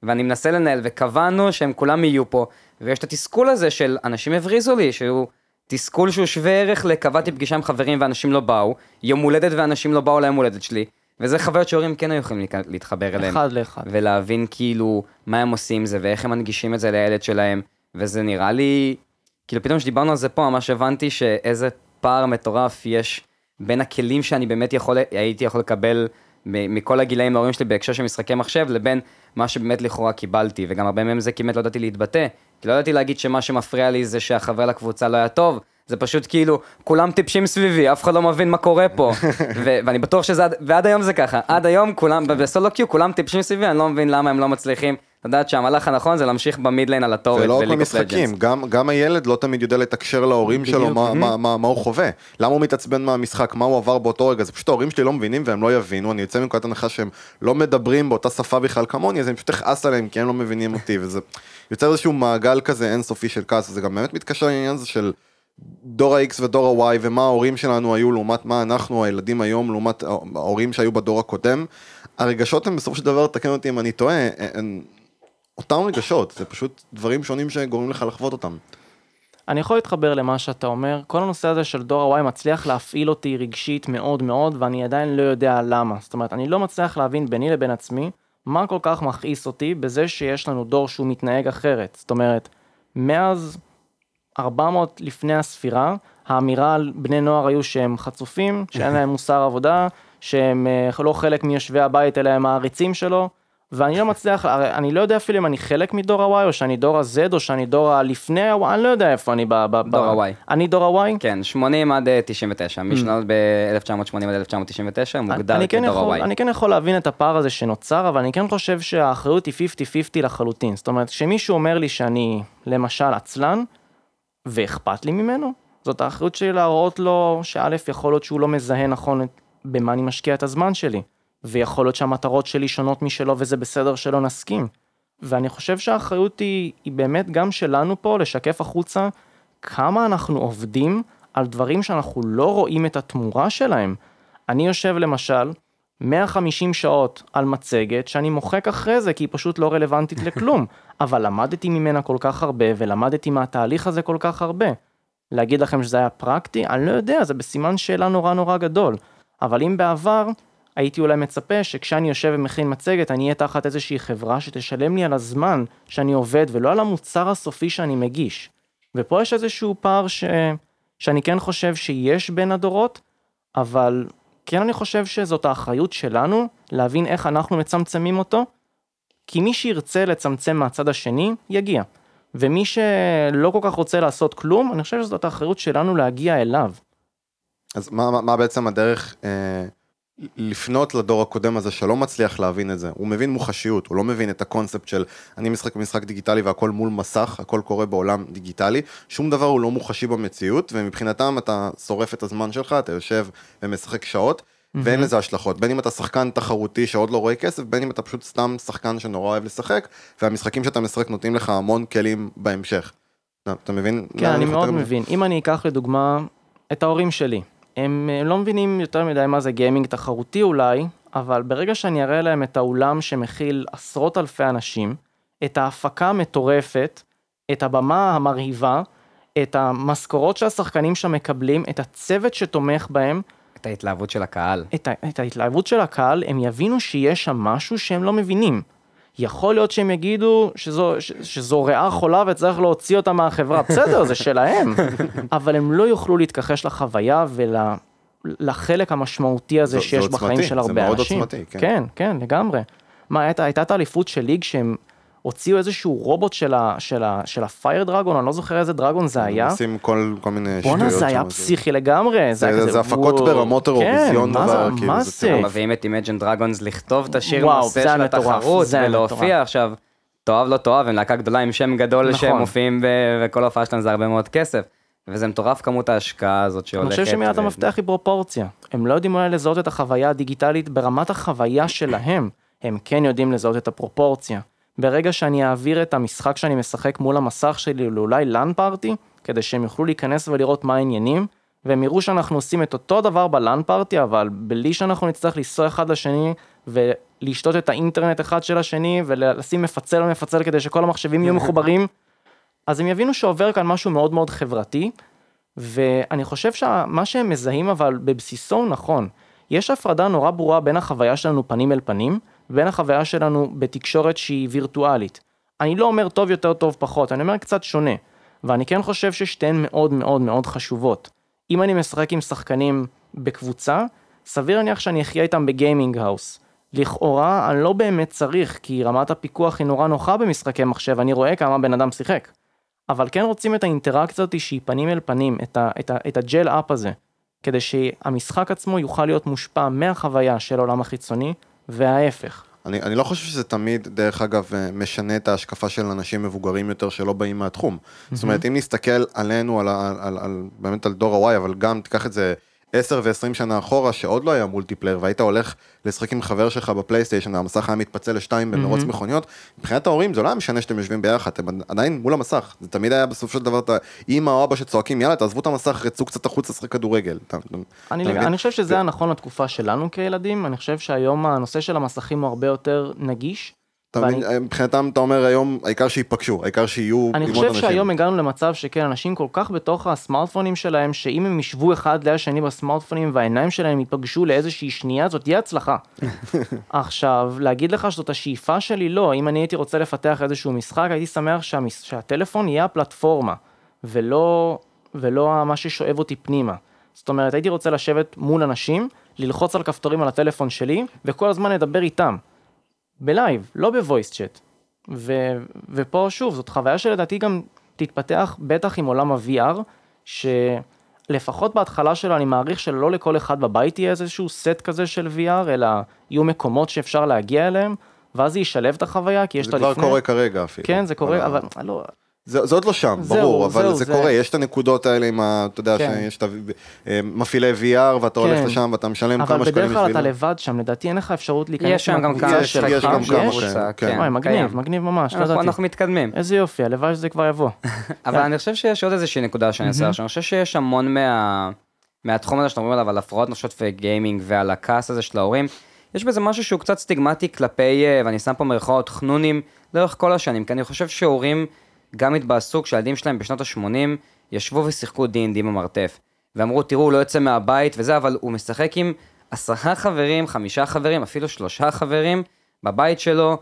ואני מנסה לנהל, וקבענו שהם כולם יהיו פה, ויש את התסכול הזה של אנשים הבריזו לי, שהוא תסכול שהוא שווה ערך לקבעתי פגישה עם חברים ואנשים לא באו, יום הולדת ואנשים לא באו ליום הולדת שלי, וזה חוויות שהורים כן היו יכולים להתחבר אליהם. אחד לאחד. ולהבין כאילו מה הם עושים עם זה ואיך הם מנגישים את זה לילד שלהם, וזה נראה לי, כאילו פתאום כשדיברנו על זה פה, ממש הבנתי שאיזה פער מטורף יש בין הכלים שאני באמת יכול, הייתי יכול לקבל מכל הגילאים ההורים שלי בהקשר של משחקי מחשב, לבין מה שבאמת לכאורה קיבלתי, וגם הרבה מהם זה באמת לא ידעתי להתבטא, כי לא ידעתי להגיד שמה שמפריע לי זה שהחבר לקבוצה לא היה טוב, זה פשוט כאילו, כולם טיפשים סביבי, אף אחד לא מבין מה קורה פה, *laughs* ו- ואני בטוח שזה, עד- ועד היום זה ככה, עד היום כולם, בסולו קיו כולם טיפשים סביבי, אני לא מבין למה הם לא מצליחים לדעת שהמהלך הנכון זה להמשיך במידליין על הטורת ולא רק בליג אוף במשחקים. גם, גם הילד לא תמיד יודע לתקשר להורים שלו. מה, מה, מה, מה הוא חווה. למה הוא מתעצבן מהמשחק, מה הוא עבר באותו רגע, זה פשוט ההורים שלי לא מבינים והם לא יבינו, אני יוצא מנקודת הנחה שהם לא מדברים באותה שפה בכלל כמוני, אז אני פשוט אכעס עליהם כי הם לא מבינים אותי, וזה יוצר איזשהו מעגל כזה אינסופי של כעס, וזה גם באמת מתקשר לעניין הזה של דור ה-X ודור ה-Y ומה ההורים שלנו היו לעומת מה אנחנו הילדים היום לעומת ההורים שהיו בדור הקודם. הרגשות הם בסופו של דבר, תקן אותי אם אני טועה, הן אותם רגשות, זה פשוט דברים שונים שגורמים לך לחוות אותם. אני יכול להתחבר למה שאתה אומר, כל הנושא הזה של דור ה-Y מצליח להפעיל אותי רגשית מאוד מאוד, ואני עדיין לא יודע למה. זאת אומרת, אני לא מצליח להבין ביני לבין עצמי, מה כל כך מכעיס אותי בזה שיש לנו דור שהוא מתנהג אחרת. זאת אומרת, מאז 400 לפני הספירה, האמירה על בני נוער היו שהם חצופים, שאין להם מוסר עבודה, שהם אה, לא חלק מיושבי הבית אלא הם העריצים שלו, ואני לא מצליח, הרי אני לא יודע אפילו אם אני חלק מדור ה-Y או שאני דור ה-Z או שאני דור הלפני ה-Y, אני לא יודע איפה אני ב... ב- דור ה-Y. אני דור ה-Y? כן, 80 עד אה, 99, מי שנולד ב-1980 עד 1999 מוגדר כן, כדור יכול, ה-Y. אני כן יכול להבין את הפער הזה שנוצר, אבל אני כן חושב שהאחריות היא 50-50 לחלוטין. זאת אומרת, כשמישהו אומר לי שאני למשל עצלן, ואכפת לי ממנו, זאת האחריות שלי להראות לו שא' יכול להיות שהוא לא מזהה נכון במה אני משקיע את הזמן שלי, ויכול להיות שהמטרות שלי שונות משלו וזה בסדר שלא נסכים. ואני חושב שהאחריות היא, היא באמת גם שלנו פה לשקף החוצה כמה אנחנו עובדים על דברים שאנחנו לא רואים את התמורה שלהם. אני יושב למשל 150 שעות על מצגת שאני מוחק אחרי זה כי היא פשוט לא רלוונטית לכלום, *laughs* אבל למדתי ממנה כל כך הרבה ולמדתי מהתהליך הזה כל כך הרבה. להגיד לכם שזה היה פרקטי? אני לא יודע, זה בסימן שאלה נורא נורא גדול. אבל אם בעבר הייתי אולי מצפה שכשאני יושב ומכין מצגת אני אהיה תחת איזושהי חברה שתשלם לי על הזמן שאני עובד ולא על המוצר הסופי שאני מגיש. ופה יש איזשהו פער ש... שאני כן חושב שיש בין הדורות, אבל כן אני חושב שזאת האחריות שלנו להבין איך אנחנו מצמצמים אותו, כי מי שירצה לצמצם מהצד השני, יגיע. ומי שלא כל כך רוצה לעשות כלום, אני חושב שזאת האחריות שלנו להגיע אליו. אז מה, מה, מה בעצם הדרך אה, לפנות לדור הקודם הזה שלא מצליח להבין את זה? הוא מבין מוחשיות, הוא לא מבין את הקונספט של אני משחק במשחק דיגיטלי והכל מול מסך, הכל קורה בעולם דיגיטלי, שום דבר הוא לא מוחשי במציאות, ומבחינתם אתה שורף את הזמן שלך, אתה יושב ומשחק שעות, ואין לזה השלכות, בין אם אתה שחקן תחרותי שעוד לא רואה כסף, בין אם אתה פשוט סתם שחקן שנורא אוהב לשחק, והמשחקים שאתה משחק נותנים לך המון כלים בהמשך. אתה, מבין? כן, אני מאוד זה? מבין. אם אני אקח לדוגמה את ההורים שלי, הם אה, לא מבינים יותר מדי מה זה גיימינג תחרותי אולי, אבל ברגע שאני אראה להם את האולם שמכיל עשרות אלפי אנשים, את ההפקה המטורפת, את הבמה המרהיבה, את המשכורות שהשחקנים שם מקבלים, את הצוות שתומך בהם, את ההתלהבות של הקהל. את, ה- את ההתלהבות של הקהל, הם יבינו שיש שם משהו שהם לא מבינים. יכול להיות שהם יגידו שזו, ש, שזו ריאה חולה וצריך להוציא אותה מהחברה, בסדר, זה שלהם, *laughs* אבל הם לא יוכלו להתכחש לחוויה ולחלק המשמעותי הזה זה- זה שיש בחיים עוצמתי, של זה הרבה מאוד אנשים. עוצמתי, כן. כן, כן, לגמרי. מה, הייתה, הייתה את האליפות של ליג שהם הוציאו איזשהו רובוט של ה- של ה- של הפייר דרגון, אני לא זוכר איזה דרגון זה היה. עושים כל כל מיני שטויות. בואנה זה היה פסיכי לגמרי. זה- היה זה כזה, הפקות וואו. ברמות אירוויזיון כן, מה זה- כאילו, מה זה זה? טירוף. מביאים את Imagine Dragons לכתוב את השיר נושא זה של התחרות זה ולהופיע מטורף. עכשיו. תאהב לא תאהב, הם להקה גדולה עם שם גדול נכון. שהם מופיעים ב- וכל ההופעה שלהם זה הרבה מאוד כסף. וזה מטורף כמות ההשקעה הזאת אני שהולכת. חושב שמילת ו- המפתח היא פרופורציה. הם לא יודעים אולי לזהות את החוויה הדיגיטלית ברמת החוויה שלהם, הם כן יודעים לזהות את הפרופורציה. ברגע שאני אעביר את המשחק שאני משחק מול המסך שלי לאולי לאן פארטי, כדי שהם יוכלו להיכנס ולראות מה העניינים, והם יראו שאנחנו עושים את אותו דבר בלאן פארטי, אבל בלי שאנחנו נצטרך לנסוע אחד לשני ולשתות את האינטרנט אחד של השני ולשים מפצל על מפצל כדי שכל המחשבים יהיו מחוברים, אז הם יבינו שעובר כאן משהו מאוד מאוד חברתי, ואני חושב שמה שהם מזהים אבל בבסיסו הוא נכון. יש הפרדה נורא ברורה בין החוויה שלנו פנים אל פנים, ובין החוויה שלנו בתקשורת שהיא וירטואלית. אני לא אומר טוב יותר, טוב פחות, אני אומר קצת שונה. ואני כן חושב ששתיהן מאוד מאוד מאוד חשובות. אם אני משחק עם שחקנים בקבוצה, סביר להניח שאני אחיה איתם בגיימינג האוס. לכאורה, אני לא באמת צריך, כי רמת הפיקוח היא נורא נוחה במשחקי מחשב, אני רואה כמה בן אדם שיחק. אבל כן רוצים את האינטראקציה הזאת שהיא פנים אל פנים, את, ה, את, ה, את הג'ל אפ הזה, כדי שהמשחק עצמו יוכל להיות מושפע מהחוויה של העולם החיצוני, וההפך. אני, אני לא חושב שזה תמיד, דרך אגב, אה, משנה את ההשקפה של אנשים מבוגרים יותר שלא באים מהתחום. זאת אומרת, אם נסתכל עלינו, על, על, על, על, באמת על דור ה-Y, אבל גם תיקח את זה 10 ו-20 שנה אחורה, שעוד לא היה מולטיפלייר, והיית הולך לשחק עם חבר שלך בפלייסטיישן, והמסך היה מתפצל לשתיים במרוץ מכוניות, מבחינת ההורים זה לא היה משנה שאתם יושבים ביחד, אתם עדיין מול המסך. זה תמיד היה בסופו של דבר את האמא או אבא שצועקים, יאללה, תעזבו את המסך, רצו קצת החוצה לשחק כדורגל. אתה- אתה- אני, אתה? אני חושב שזה היה נכון לתקופה שלנו כילדים, אני חושב שהיום הנושא של המסכים הוא הרבה יותר נגיש. אתה ואני- מבין? מבחינתם אתה אומר היום, העיקר שייפגשו, העיקר שיהיו אני חושב אנשים. שהיום הגענו למצב שכן, אנשים כל כך בתוך הסמארטפונים שלהם, שאם הם ישבו אחד ליד השני בסמארטפונים והעיניים שלהם ייפגשו לאיזושהי שנייה, זאת תהיה הצלחה. *laughs* עכשיו, להגיד לך שזאת השאיפה שלי? לא. אם אני הייתי רוצה לפתח איזשהו משחק, הייתי שמח שהמס... שהטלפון יהיה הפלטפורמה, ולא, ולא מה ששואב אותי פנימה. זאת אומרת, הייתי רוצה לשבת מול אנשים, ללחוץ על כפתורים על הטלפון שלי, וכל הזמן לדבר איתם. ב live, לא ב voice chat. ו- ופה שוב, זאת חוויה שלדעתי גם תתפתח בטח עם עולם ה-VR, שלפחות בהתחלה שלו אני מעריך שלא לכל אחד בבית יהיה איזשהו סט כזה של VR, אלא יהיו מקומות שאפשר להגיע אליהם, ואז זה ישלב את החוויה, כי יש את זה הלפני. כבר קורה כרגע אפילו. כן, זה קורה, אבל לא, זה, זה עוד לא שם, זהו, ברור, אבל זהו, זה, זה- קורה, יש את הנקודות האלה עם ה... אתה יודע, כן. שיש את המפעילי VR ואתה הולך כן. לשם ואתה משלם אבל כמה שקלים בדרך כלל אתה. לבד שם, לדעתי אין לך אפשרות להיכנס יש שם גם כמה יש-. יש גם כמה, יש? כן, כן. וואי, מגניב, קיים. מגניב ממש, לא אנחנו- ידעתי. אנחנו מתקדמים. איזה יופי, הלוואי שזה כבר יבוא. *laughs* אבל אני חושב שיש עוד איזושהי נקודה שאני אעשה עכשיו, אני חושב שיש המון מה... מהתחום הזה שאנחנו מדברים עליו, על הפרעות נפשיות וגיימינג ועל הכעס הזה של ההורים, יש בזה משהו שהוא קצת סטיגמטי כלפי, אה, ואני שם פה מירכאות, חנונים, לאורך כל השנים, כי אני חושב שהורים גם התבאסו כשהילדים שלהם בשנות ה-80 ישבו ושיחקו D&D במרתף, ואמרו, תראו, הוא לא יוצא מהבית וזה, אבל הוא משחק עם עשרה חברים, חמישה חברים, אפילו שלושה חברים, בבית שלו,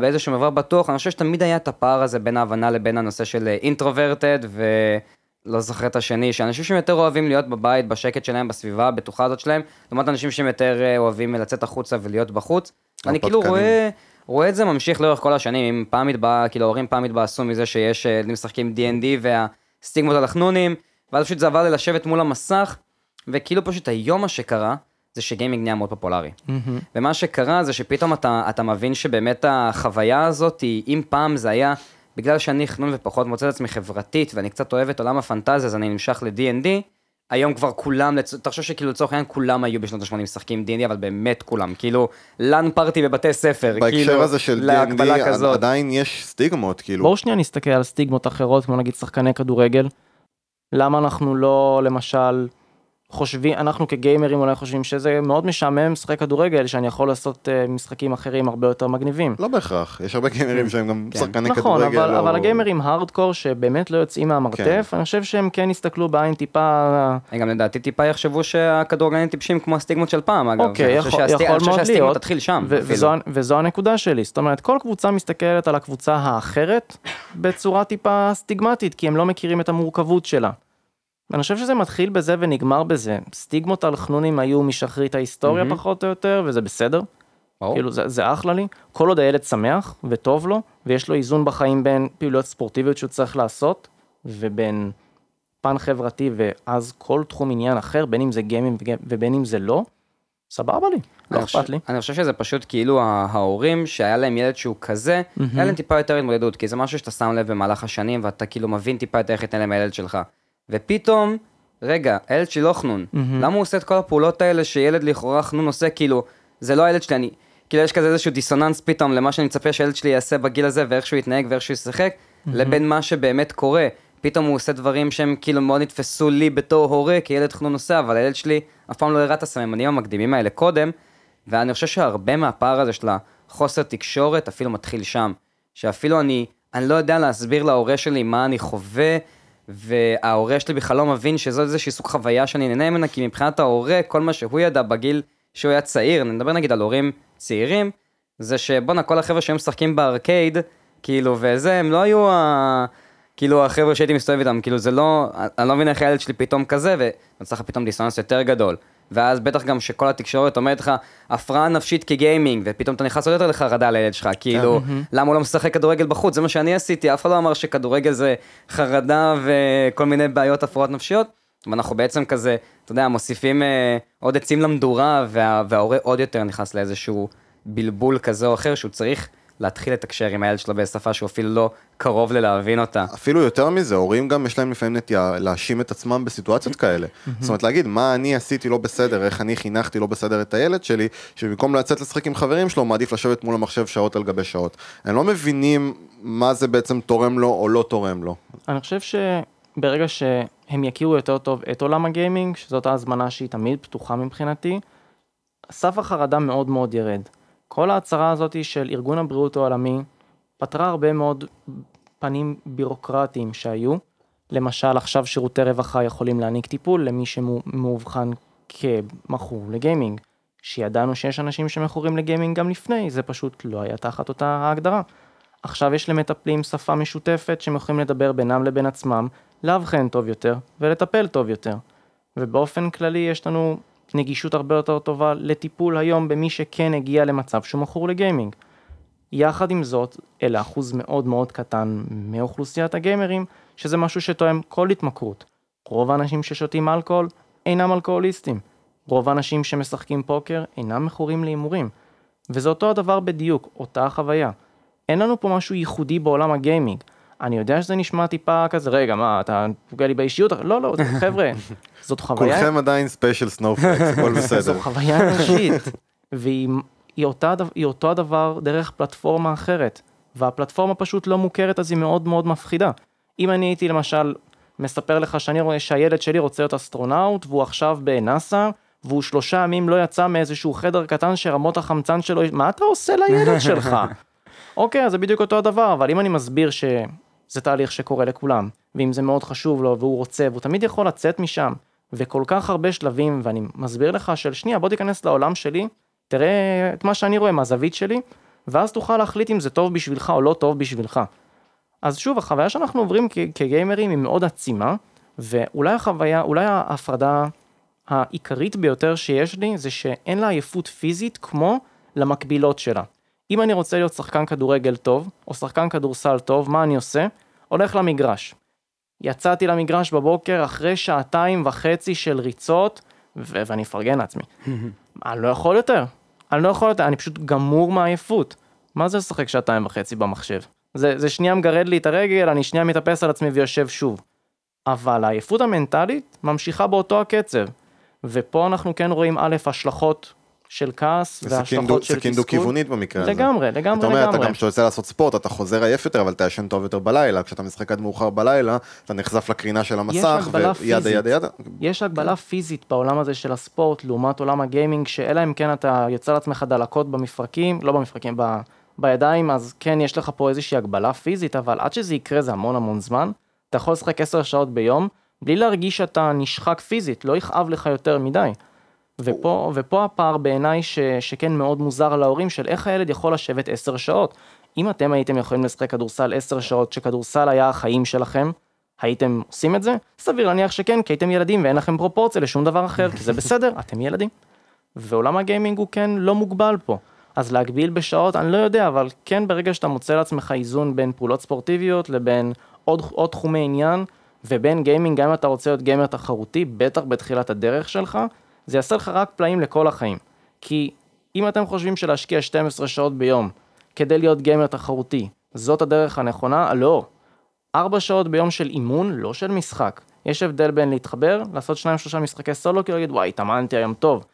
באיזשהו מעבר בטוח, אני חושב שתמיד היה את הפער הזה בין ההבנה לבין הנושא של אינטרוברטד ולא זוכר את השני, שאנשים שהם יותר אוהבים להיות בבית, בשקט שלהם, בסביבה הבטוחה הזאת שלהם, לעומת אנשים שהם יותר אה, אוהבים לצאת החוצה ולהיות בחוץ. אני כאילו. רואה, רואה את זה ממשיך לאורך כל השנים, אם פעם התבא, כאילו ההורים פעם התבאסו מזה שיש אה, ילדים משחקים D&D והסטיגמות על החנונים, ואז פשוט זה עבר ללשבת מול המסך, וכאילו פשוט היום מה שקרה, זה שגיימינג נהיה מאוד פופולרי. ומה שקרה זה שפתאום אתה, אתה מבין שבאמת החוויה הזאת, היא, אם פעם זה היה בגלל שאני חנון ופחות מוצא את עצמי חברתית, ואני קצת אוהב את עולם הפנטזיה, אז אני נמשך ל-D&D, היום כבר כולם, לצ... תחשוב שכאילו לצורך העניין כולם היו בשנות ה-80 משחקים D&D, אבל באמת כולם, כאילו, לאן פארטי בבתי ספר, בהקשר כאילו, הזה של להקבלה D&D כזאת. עדיין יש סטיגמות, כאילו. בואו שנייה נסתכל על סטיגמות אחרות, כמו נגיד שחקני כדורגל. למה אנחנו לא, למשל, חושבים, אנחנו כגיימרים אולי חושבים שזה מאוד משעמם לשחק כדורגל, שאני יכול לעשות uh, משחקים אחרים הרבה יותר מגניבים. לא בהכרח, יש הרבה גיימרים שהם גם כן. שחקני נכון, כדורגל. אבל, או- אבל הגיימרים הארדקור שבאמת לא יוצאים מהמרתף, כן. אני חושב שהם כן יסתכלו בעין טיפה... גם לדעתי טיפה יחשבו שהכדורגלנים טיפשים כמו הסטיגמות של פעם, אגב. אוקיי, אני חושב יכול, שהסטיג- יכול אני חושב מאוד שהסטיגמות להיות, תתחיל שם, ו-. וזו, וזו הנקודה שלי, זאת אומרת כל קבוצה מסתכלת על הקבוצה האחרת בצורה טיפה סטיגמטית, כי הם לא מכירים את המורכבות שלה. אני חושב שזה מתחיל בזה ונגמר בזה, סטיגמות על חנונים היו משחרית ההיסטוריה מהמם. פחות או יותר, וזה בסדר. ברור. כאילו זה, זה אחלה לי, כל עוד הילד שמח וטוב לו, ויש לו איזון בחיים בין פעילויות ספורטיביות שהוא צריך לעשות, ובין פן חברתי ואז כל תחום עניין אחר, בין אם זה גיימים ובין אם זה לא, סבבה לי, לא אכפת לי. אני חושב שזה פשוט כאילו ההורים שהיה להם ילד שהוא כזה, היה להם טיפה יותר התמודדות, כי זה משהו שאתה שם לב במהלך השנים ואתה כאילו מבין טיפה יותר איך ייתן להם הילד שלך. ופתאום, רגע, הילד שלי לא חנון, למה הוא עושה את כל הפעולות האלה שילד לכאורה חנון עושה, כאילו, זה לא הילד שלי, אני, כאילו יש כזה איזשהו דיסוננס פתאום למה שאני מצפה שהילד שלי יעשה בגיל הזה ואיך שהוא יתנהג ואיך שהוא ישחק, לבין מה שבאמת קורה. פתאום הוא עושה דברים שהם כאילו מאוד נתפסו לי בתור הורה, כילד חנון עושה, אבל הילד שלי אף פעם לא הראה את הסממנים המקדימים האלה קודם, ואני חושב שהרבה מהפער הזה של החוסר תקשורת אפילו מתחיל שם. שאפילו אני, אני לא יודע להסביר להורה שלי מה אני חווה, וההורה שלי בכלל לא מבין שזו איזושהי סוג חוויה שאני נהנה ממנה, כי מבחינת ההורה, כל מה שהוא ידע בגיל שהוא היה צעיר, אני מדבר נגיד על הורים צעירים, זה שבואנה, כל החבר'ה שהיו משחקים בארקייד, כאילו, וזה, הם לא היו ה... כאילו החבר'ה שהייתי מסתובב איתם, כאילו זה לא, אני לא מבין איך הילד שלי פתאום כזה, ונוצר לך פתאום דיסוננס יותר גדול. ואז בטח גם שכל התקשורת אומרת לך, הפרעה נפשית כגיימינג, ופתאום אתה נכנס עוד יותר לחרדה לילד שלך, כאילו, למה הוא לא משחק כדורגל בחוץ? זה מה שאני עשיתי, אף אחד לא אמר שכדורגל זה חרדה וכל מיני בעיות, הפרעות נפשיות. ואנחנו בעצם כזה, אתה יודע, מוסיפים אה, עוד עצים למדורה, וה, וההורה עוד יותר נכנס לאיזשהו בלבול כזה או אחר, שהוא צריך להתחיל לתקשר עם הילד שלו בשפה שהוא אפילו לא קרוב ללהבין אותה. אפילו יותר מזה, הורים גם יש להם לפעמים נטייה להאשים את עצמם בסיטואציות כאלה. זאת אומרת, להגיד, מה אני עשיתי לא בסדר, איך אני חינכתי לא בסדר את הילד שלי, שבמקום לצאת לשחק עם חברים שלו, הוא מעדיף לשבת מול המחשב שעות על גבי שעות. הם לא מבינים מה זה בעצם תורם לו או לא תורם לו. אני חושב שברגע שהם יכירו יותר טוב את עולם הגיימינג, שזאת ההזמנה שהיא תמיד פתוחה מבחינתי, סף החרדה מאוד מאוד ירד. כל ההצהרה הזאת של ארגון הבריאות העולמי פתרה הרבה מאוד פנים בירוקרטיים שהיו. למשל, עכשיו שירותי רווחה יכולים להעניק טיפול למי שמאובחן כמכור לגיימינג. שידענו שיש אנשים שמכורים לגיימינג גם לפני, זה פשוט לא היה תחת אותה ההגדרה. עכשיו יש למטפלים שפה משותפת שהם יכולים לדבר בינם לבין עצמם, לאבחן טוב יותר ולטפל טוב יותר. ובאופן כללי יש לנו נגישות הרבה יותר טובה לטיפול היום במי שכן הגיע למצב שהוא מכור לגיימינג. יחד עם זאת, אלה אחוז מאוד מאוד קטן מאוכלוסיית הגיימרים, שזה משהו שתואם כל התמכרות. רוב האנשים ששותים אלכוהול אינם אלכוהוליסטים. רוב האנשים שמשחקים פוקר אינם מכורים להימורים. וזה אותו הדבר בדיוק, אותה החוויה. אין לנו פה משהו ייחודי בעולם הגיימינג. אני יודע שזה נשמע טיפה כזה, רגע, מה, אתה פוגע לי באישיות? לא, לא, חבר'ה, זאת חוויה... כולכם עדיין special snowflakes, הכל *laughs* בסדר. זו חוויה אנושית, והיא היא אותה, אותו הדבר דרך פלטפורמה אחרת, והפלטפורמה פשוט לא מוכרת אז היא מאוד מאוד מפחידה. אם אני הייתי למשל מספר לך שאני רואה שהילד שלי רוצה להיות אסטרונאוט והוא עכשיו בנאסא והוא שלושה ימים לא יצא מאיזשהו חדר קטן שרמות החמצן שלו, מה אתה עושה לילד שלך? *laughs* אוקיי, אז זה בדיוק אותו הדבר, אבל אם אני מסביר שזה תהליך שקורה לכולם, ואם זה מאוד חשוב לו והוא רוצה והוא תמיד יכול לצאת משם, וכל כך הרבה שלבים, ואני מסביר לך של שנייה בוא תיכנס לעולם שלי, תראה את מה שאני רואה מהזווית שלי, ואז תוכל להחליט אם זה טוב בשבילך או לא טוב בשבילך. אז שוב, החוויה שאנחנו עוברים כגיימרים היא מאוד עצימה, ואולי החוויה, אולי ההפרדה העיקרית ביותר שיש לי, זה שאין לה עייפות פיזית כמו למקבילות שלה. אם אני רוצה להיות שחקן כדורגל טוב, או שחקן כדורסל טוב, מה אני עושה? הולך למגרש. יצאתי למגרש בבוקר אחרי שעתיים וחצי של ריצות, ו- ואני אפרגן לעצמי. *laughs* אני לא יכול יותר. אני לא יכול יותר, אני פשוט גמור מעייפות. מה זה לשחק שעתיים וחצי במחשב? זה, זה שנייה מגרד לי את הרגל, אני שנייה מתאפס על עצמי ויושב שוב. אבל העייפות המנטלית ממשיכה באותו הקצב. ופה אנחנו כן רואים א', השלכות של כעס זה והשלכות של תסכול. דו-כיוונית במקרה הזה. לגמרי, לגמרי, אתה אומר, אתה לגמרי. גם כשאתה יוצא לעשות ספורט, אתה חוזר עייף יותר, אבל אתה ישן טוב יותר בלילה. כשאתה משחק עד מאוחר בלילה, אתה נחשף לקרינה של המסך, וידה. ידה ידה. יש הגבלה פיזית בעולם הזה של הספורט לעומת עולם הגיימינג, שאלא אם כן אתה יוצא לעצמך דלקות במפרקים, לא במפרקים, ב, בידיים, אז כן יש לך פה איזושהי הגבלה פיזית, אבל עד שזה יקרה זה המון המון זמן. אתה יכול לשחק 10 שעות ביום, בלי להרגיש שאתה נשחק פיזית, לא יכאב לך יותר מדי. ופה, ופה הפער בעיניי ש, שכן מאוד מוזר להורים של איך הילד יכול לשבת 10 שעות. אם אתם הייתם יכולים לשחק כדורסל 10 שעות, שכדורסל היה החיים שלכם, הייתם עושים את זה? סביר להניח שכן, כי הייתם ילדים ואין לכם פרופורציה לשום דבר אחר, כי זה בסדר, *laughs* אתם ילדים. ועולם הגיימינג הוא כן לא מוגבל פה. אז להגביל בשעות, אני לא יודע, אבל כן ברגע שאתה מוצא לעצמך איזון בין פעולות ספורטיביות לבין עוד, עוד תחומי עניין, ובין גיימינג, גם אם אתה רוצה להיות גיימר תחרותי, בטח בתחילת הדרך שלך, זה יעשה לך רק פלאים לכל החיים. כי אם אתם חושבים שלהשקיע 12 שעות ביום כדי להיות גיימר תחרותי, זאת הדרך הנכונה, לא. 4 שעות ביום של אימון, לא של משחק. יש הבדל בין להתחבר, לעשות 2-3 משחקי סולו, כאילו להגיד וואי, התאמנתי היום טוב,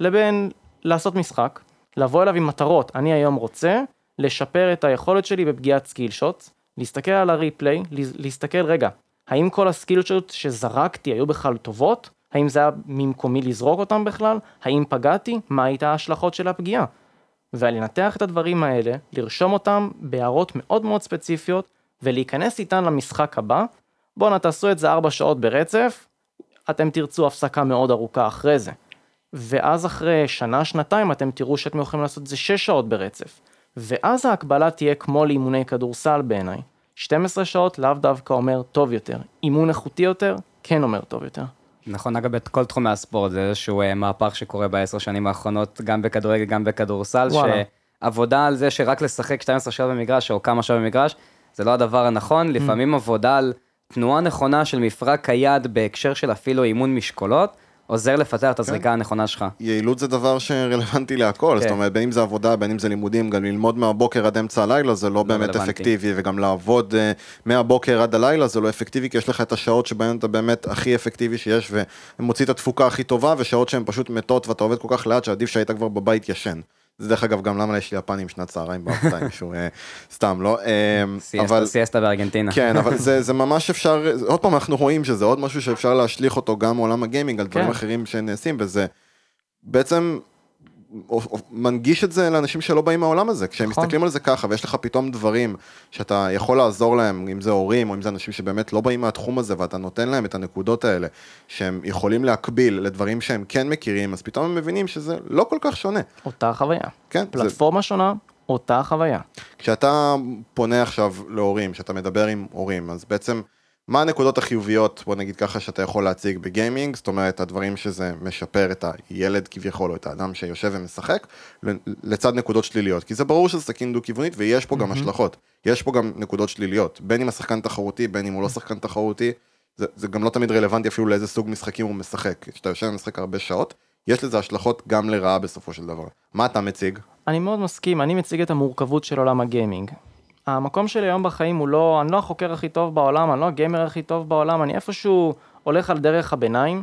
לבין לעשות משחק, לבוא אליו עם מטרות, אני היום רוצה לשפר את היכולת שלי בפגיעת skill shot, להסתכל על ה replay, להסתכל רגע, האם כל ה skill שזרקתי היו בכלל טובות? האם זה היה ממקומי לזרוק אותם בכלל? האם פגעתי? מה הייתה ההשלכות של הפגיעה? ולנתח את הדברים האלה, לרשום אותם בהערות מאוד מאוד ספציפיות, ולהיכנס איתן למשחק הבא. בואנה תעשו את זה 4 שעות ברצף, אתם תרצו הפסקה מאוד ארוכה אחרי זה. ואז אחרי שנה, שנתיים, אתם תראו שאתם יכולים לעשות את זה 6 שעות ברצף. ואז ההקבלה תהיה כמו לאימוני כדורסל בעיניי. 12 שעות לאו דווקא אומר טוב יותר. אימון איכותי יותר, כן אומר טוב יותר. נכון, אגב, את כל תחומי הספורט, זה איזשהו אה, מהפך שקורה בעשר שנים האחרונות, גם בכדורגל, גם בכדורסל, וואלה. שעבודה על זה שרק לשחק 12 שעות במגרש, או כמה שעות במגרש, זה לא הדבר הנכון, Mm. לפעמים עבודה על תנועה נכונה של מפרק היד בהקשר של אפילו אימון משקולות, עוזר לפתח את הזריקה הנכונה שלך. יעילות זה דבר שרלוונטי להכל, כן. זאת אומרת, בין אם זה עבודה, בין אם זה לימודים, גם ללמוד מהבוקר עד אמצע הלילה זה לא באמת רלוונטי. אפקטיבי, וגם לעבוד אה, מהבוקר עד הלילה זה לא אפקטיבי, כי יש לך את השעות שבהן אתה באמת הכי אפקטיבי שיש, ומוציא את התפוקה הכי טובה, ושעות שהן פשוט מתות, ואתה עובד כל כך לאט שעדיף שהיית כבר בבית ישן. זה דרך אגב גם למה יש לי יפנים שנת צהריים אם מישהו, *laughs* אה, סתם, לא? אה, סיאסטה- סיאסטה בארגנטינה. כן, אבל זה, זה *laughs* ממש אפשר, עוד פעם אנחנו רואים שזה עוד משהו שאפשר להשליך אותו גם מעולם הגיימינג על דברים כן. אחרים שנעשים, וזה בעצם מנגיש את זה לאנשים שלא באים מהעולם הזה. כשהם נכון. מסתכלים על זה ככה, ויש לך פתאום דברים שאתה יכול לעזור להם, אם זה הורים, או אם זה אנשים שבאמת לא באים מהתחום הזה, ואתה נותן להם את הנקודות האלה, שהם יכולים להקביל לדברים שהם כן מכירים, אז פתאום הם מבינים שזה לא כל כך שונה. אותה חוויה. כן, זה, פלטפורמה שונה, אותה חוויה. כשאתה פונה עכשיו להורים, כשאתה מדבר עם הורים, אז בעצם, מה הנקודות החיוביות, בוא נגיד ככה, שאתה יכול להציג בגיימינג, זאת אומרת, הדברים שזה משפר את הילד כביכול, או את האדם שיושב ומשחק, לצד נקודות שליליות, כי זה ברור שזה סכין דו-כיוונית, ויש פה גם השלכות, יש פה גם נקודות שליליות, בין אם השחקן תחרותי, בין אם הוא לא שחקן תחרותי, זה, זה גם לא תמיד רלוונטי אפילו לאיזה סוג משחקים הוא משחק, כשאתה יושב ומשחק הרבה שעות, יש לזה השלכות גם לרעה בסופו של דבר. מה אתה מציג? אני מאוד מסכים, אני מציג את המורכבות של עולם הגיימינג. המקום שלי היום בחיים הוא לא, אני לא החוקר הכי טוב בעולם, אני לא הגיימר הכי טוב בעולם, אני איפשהו הולך על דרך הביניים,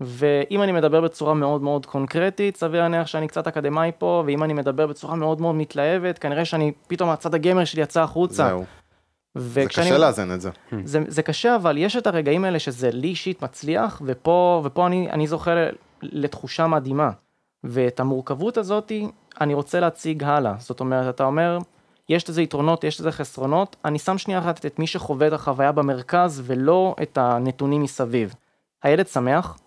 ואם אני מדבר בצורה מאוד מאוד קונקרטית, סביר להניח שאני קצת אקדמאי פה, ואם אני מדבר בצורה מאוד מאוד מתלהבת, כנראה שאני, פתאום הצד הגיימר שלי יצא החוצה. זהו, זה וכשאני- קשה לאזן את זה. זה, זה קשה, אבל יש את הרגעים האלה שזה לי אישית מצליח, ופה, ופה אני, אני זוכה ל- לתחושה מדהימה. ואת המורכבות הזאת אני רוצה להציג הלאה. זאת אומרת, אתה אומר, יש לזה יתרונות, יש לזה חסרונות, אני שם שנייה אחת את מי שחווה את החוויה במרכז, ולא את הנתונים מסביב. הילד שמח,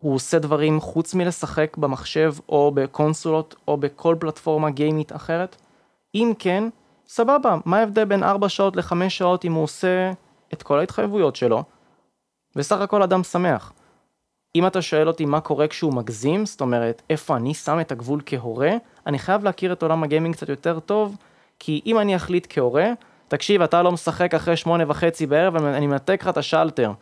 הוא עושה דברים חוץ מלשחק במחשב, או בקונסולות, או בכל פלטפורמה גיימית אחרת? אם כן, סבבה, מה ההבדל בין 4 שעות ל-5 שעות אם הוא עושה את כל ההתחייבויות שלו, וסך הכל אדם שמח. אם אתה שואל אותי מה קורה כשהוא מגזים, זאת אומרת, איפה אני שם את הגבול כהורה, אני חייב להכיר את עולם הגיימינג קצת יותר טוב, כי אם אני אחליט כהורה, תקשיב, אתה לא משחק אחרי שמונה וחצי בערב, אני מנתק לך את השלטר.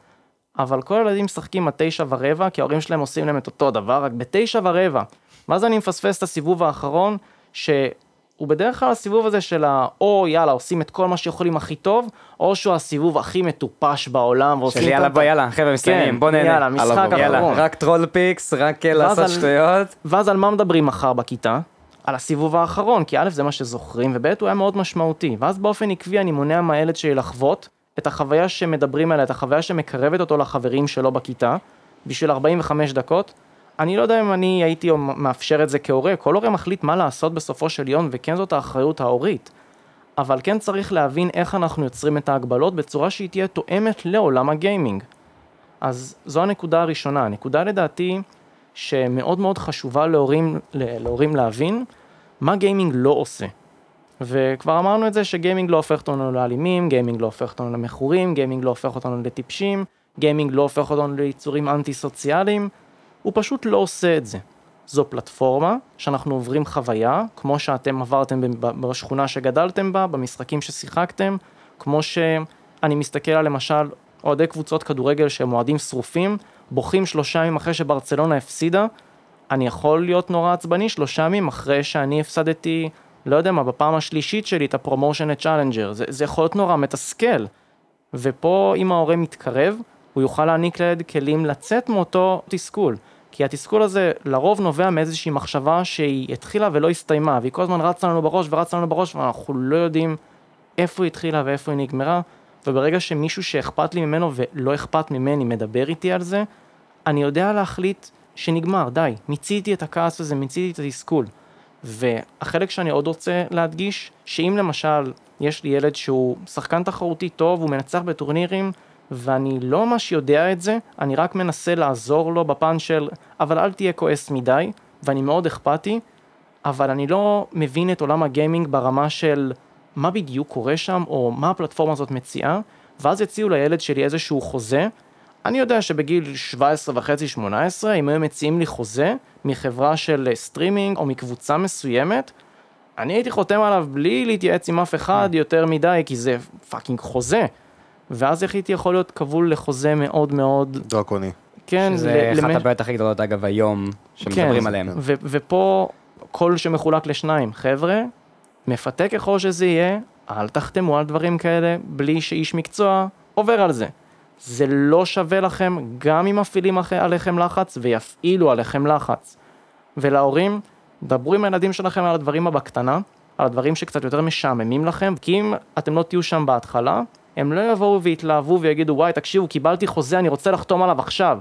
אבל כל הילדים משחקים עד תשע ורבע, כי ההורים שלהם עושים להם את אותו דבר, רק בתשע ורבע. ואז אני מפספס את הסיבוב האחרון, שהוא בדרך כלל הסיבוב הזה של ה... או יאללה, עושים את כל מה שיכולים הכי טוב, או שהוא הסיבוב הכי מטופש בעולם, ועושים... של יאללה בוא יאללה, חבר'ה מסיימים, בוא נהנה. יאללה, משחק אחרון. רק troll picks, רק אה, לעשות על- שטויות. ואז על מה מדברים מחר בכיתה? על הסיבוב האחרון, כי א' זה מה שזוכרים, וב' הוא היה מאוד משמעותי. ואז באופן עקבי אני מונע מהילד שלי לחוות את החוויה שמדברים עליה, את החוויה שמקרבת אותו לחברים שלו בכיתה, בשביל 45 דקות. אני לא יודע אם אני הייתי מאפשר את זה כהורה, כל הורה מחליט מה לעשות בסופו של יום, וכן זאת האחריות ההורית. אבל כן צריך להבין איך אנחנו יוצרים את ההגבלות בצורה שהיא תהיה תואמת לעולם הגיימינג. אז זו הנקודה הראשונה. הנקודה לדעתי שמאוד מאוד חשובה להורים, להורים להבין מה גיימינג לא עושה. וכבר אמרנו את זה שגיימינג לא הופך אותנו לאלימים, גיימינג לא הופך אותנו למכורים, גיימינג לא הופך אותנו לטיפשים, גיימינג לא הופך אותנו ליצורים אנטי סוציאליים, הוא פשוט לא עושה את זה. זו פלטפורמה שאנחנו עוברים חוויה, כמו שאתם עברתם בשכונה שגדלתם בה, במשחקים ששיחקתם, כמו שאני מסתכל על למשל אוהדי קבוצות כדורגל שהם אוהדים שרופים, בוכים שלושה ימים אחרי שברצלונה הפסידה, אני יכול להיות נורא עצבני שלושה ימים אחרי שאני הפסדתי, לא יודע מה, בפעם השלישית שלי את ה promotion ל Challenger, זה, זה יכול להיות נורא מתסכל. ופה אם ההורה מתקרב, הוא יוכל להעניק לילד כלים לצאת מאותו תסכול. כי התסכול הזה לרוב נובע מאיזושהי מחשבה שהיא התחילה ולא הסתיימה, והיא כל הזמן רצה לנו בראש ורצה לנו בראש, ואנחנו לא יודעים איפה היא התחילה ואיפה היא נגמרה, וברגע שמישהו שאכפת לי ממנו ולא אכפת ממני מדבר איתי על זה, אני יודע להחליט שנגמר, די, מיציתי את הכעס הזה, מיציתי את התסכול. והחלק שאני עוד רוצה להדגיש, שאם למשל יש לי ילד שהוא שחקן תחרותי טוב, הוא מנצח בטורנירים, ואני לא ממש יודע את זה, אני רק מנסה לעזור לו בפן של, אבל אל תהיה כועס מדי, ואני מאוד אכפתי, אבל אני לא מבין את עולם הגיימינג ברמה של מה בדיוק קורה שם, או מה הפלטפורמה הזאת מציעה, ואז יציעו לילד שלי איזשהו חוזה. אני יודע שבגיל 17 וחצי, 18, אם היו מציעים לי חוזה מחברה של סטרימינג או מקבוצה מסוימת, אני הייתי חותם עליו בלי להתייעץ עם אף אחד יותר מדי, כי זה fucking חוזה. ואז איך הייתי יכול להיות כבול לחוזה מאוד מאוד, דרקוני. כן, שזה ל- אחת למש- הבעיות הכי גדולות אגב היום, שמדברים כן, עליהן. ו- ופה קול שמחולק לשניים, חבר'ה, מפתה ככל שזה יהיה, אל תחתמו על דברים כאלה בלי שאיש מקצוע עובר על זה. זה לא שווה לכם, גם אם מפעילים עליכם- לחץ ויפעילו עליכם לחץ. ולהורים, דברו עם הילדים שלכם על הדברים הבקטנה, על הדברים שקצת יותר משעממים לכם, כי אם אתם לא תהיו שם בהתחלה, הם לא יבואו ויתלהבו ויגידו, וואי, תקשיבו, קיבלתי חוזה, אני רוצה לחתום עליו עכשיו.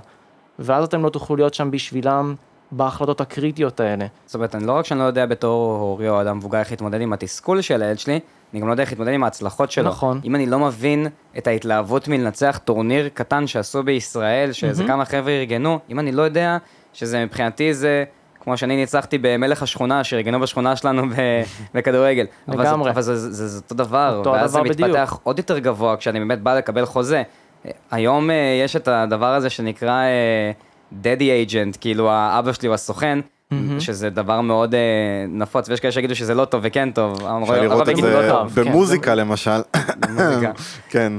ואז אתם לא תוכלו להיות שם בשבילם בהחלטות הקריטיות האלה. זאת אומרת, אני לא רק שאני לא יודע בתור הורי או אדם מבוגר איך להתמודד עם התסכול של הילד שלי, אני גם לא יודע איך להתמודד עם ההצלחות שלו. נכון. אם אני לא מבין את ההתלהבות מלנצח טורניר קטן שעשו בישראל, שאיזה כמה חבר'ה ארגנו, אם אני לא יודע שזה מבחינתי זה... כמו שאני ניצחתי במלך השכונה, שארגנו בשכונה שלנו *laughs* בכדורגל. אבל, לגמרי. זה, אבל זה, זה, זה, זה אותו דבר, אותו ואז זה הדבר בדיוק. מתפתח עוד יותר גבוה כשאני באמת בא לקבל חוזה. היום אה, יש את הדבר הזה שנקרא אה, Daddy Agent, כאילו האבא שלי הוא הסוכן, שזה דבר מאוד אה, נפוץ, ויש כאלה שיגידו שזה לא טוב וכן טוב. אפשר לראות את זה לא טוב. כן. במוזיקה למשל. במוזיקה. *laughs* כן.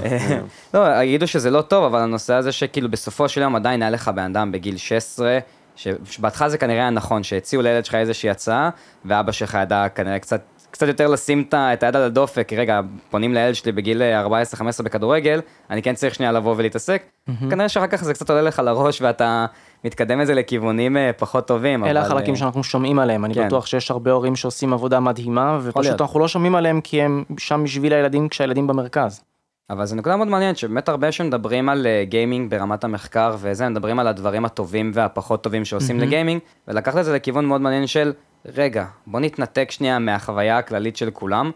לא, יגידו שזה לא טוב, אבל הנושא הזה שכאילו בסופו של יום עדיין היה לך בן אדם בגיל 16, ש- שבהתחלה זה כנראה היה נכון, שהציעו לילד שלך איזושהי הצעה, ואבא שלך ידע כנראה קצת, קצת יותר לשים את היד על הדופק, רגע, פונים לילד שלי בגיל 14-15 בכדורגל, אני כן צריך שנייה לבוא ולהתעסק. כנראה שאחר כך זה קצת עולה לך לראש ואתה מתקדם את זה לכיוונים אה, פחות טובים. אלה אבל, החלקים אה, שאנחנו שומעים עליהם, אני כן. בטוח שיש הרבה הורים שעושים עבודה מדהימה. ופשוט אנחנו לא שומעים עליהם כי הם שם בשביל הילדים כשהילדים במרכז. אבל זו נקודה מאוד מעניינת, שבאמת הרבה שמדברים על אה, גיימינג ברמת המחקר וזה, מדברים על הדברים הטובים והפחות טובים שעושים לגיימינג, ולקחת את זה לכיוון מאוד מעניין של, רגע, בוא נתנתק שנייה מהחוויה הכללית של כולם,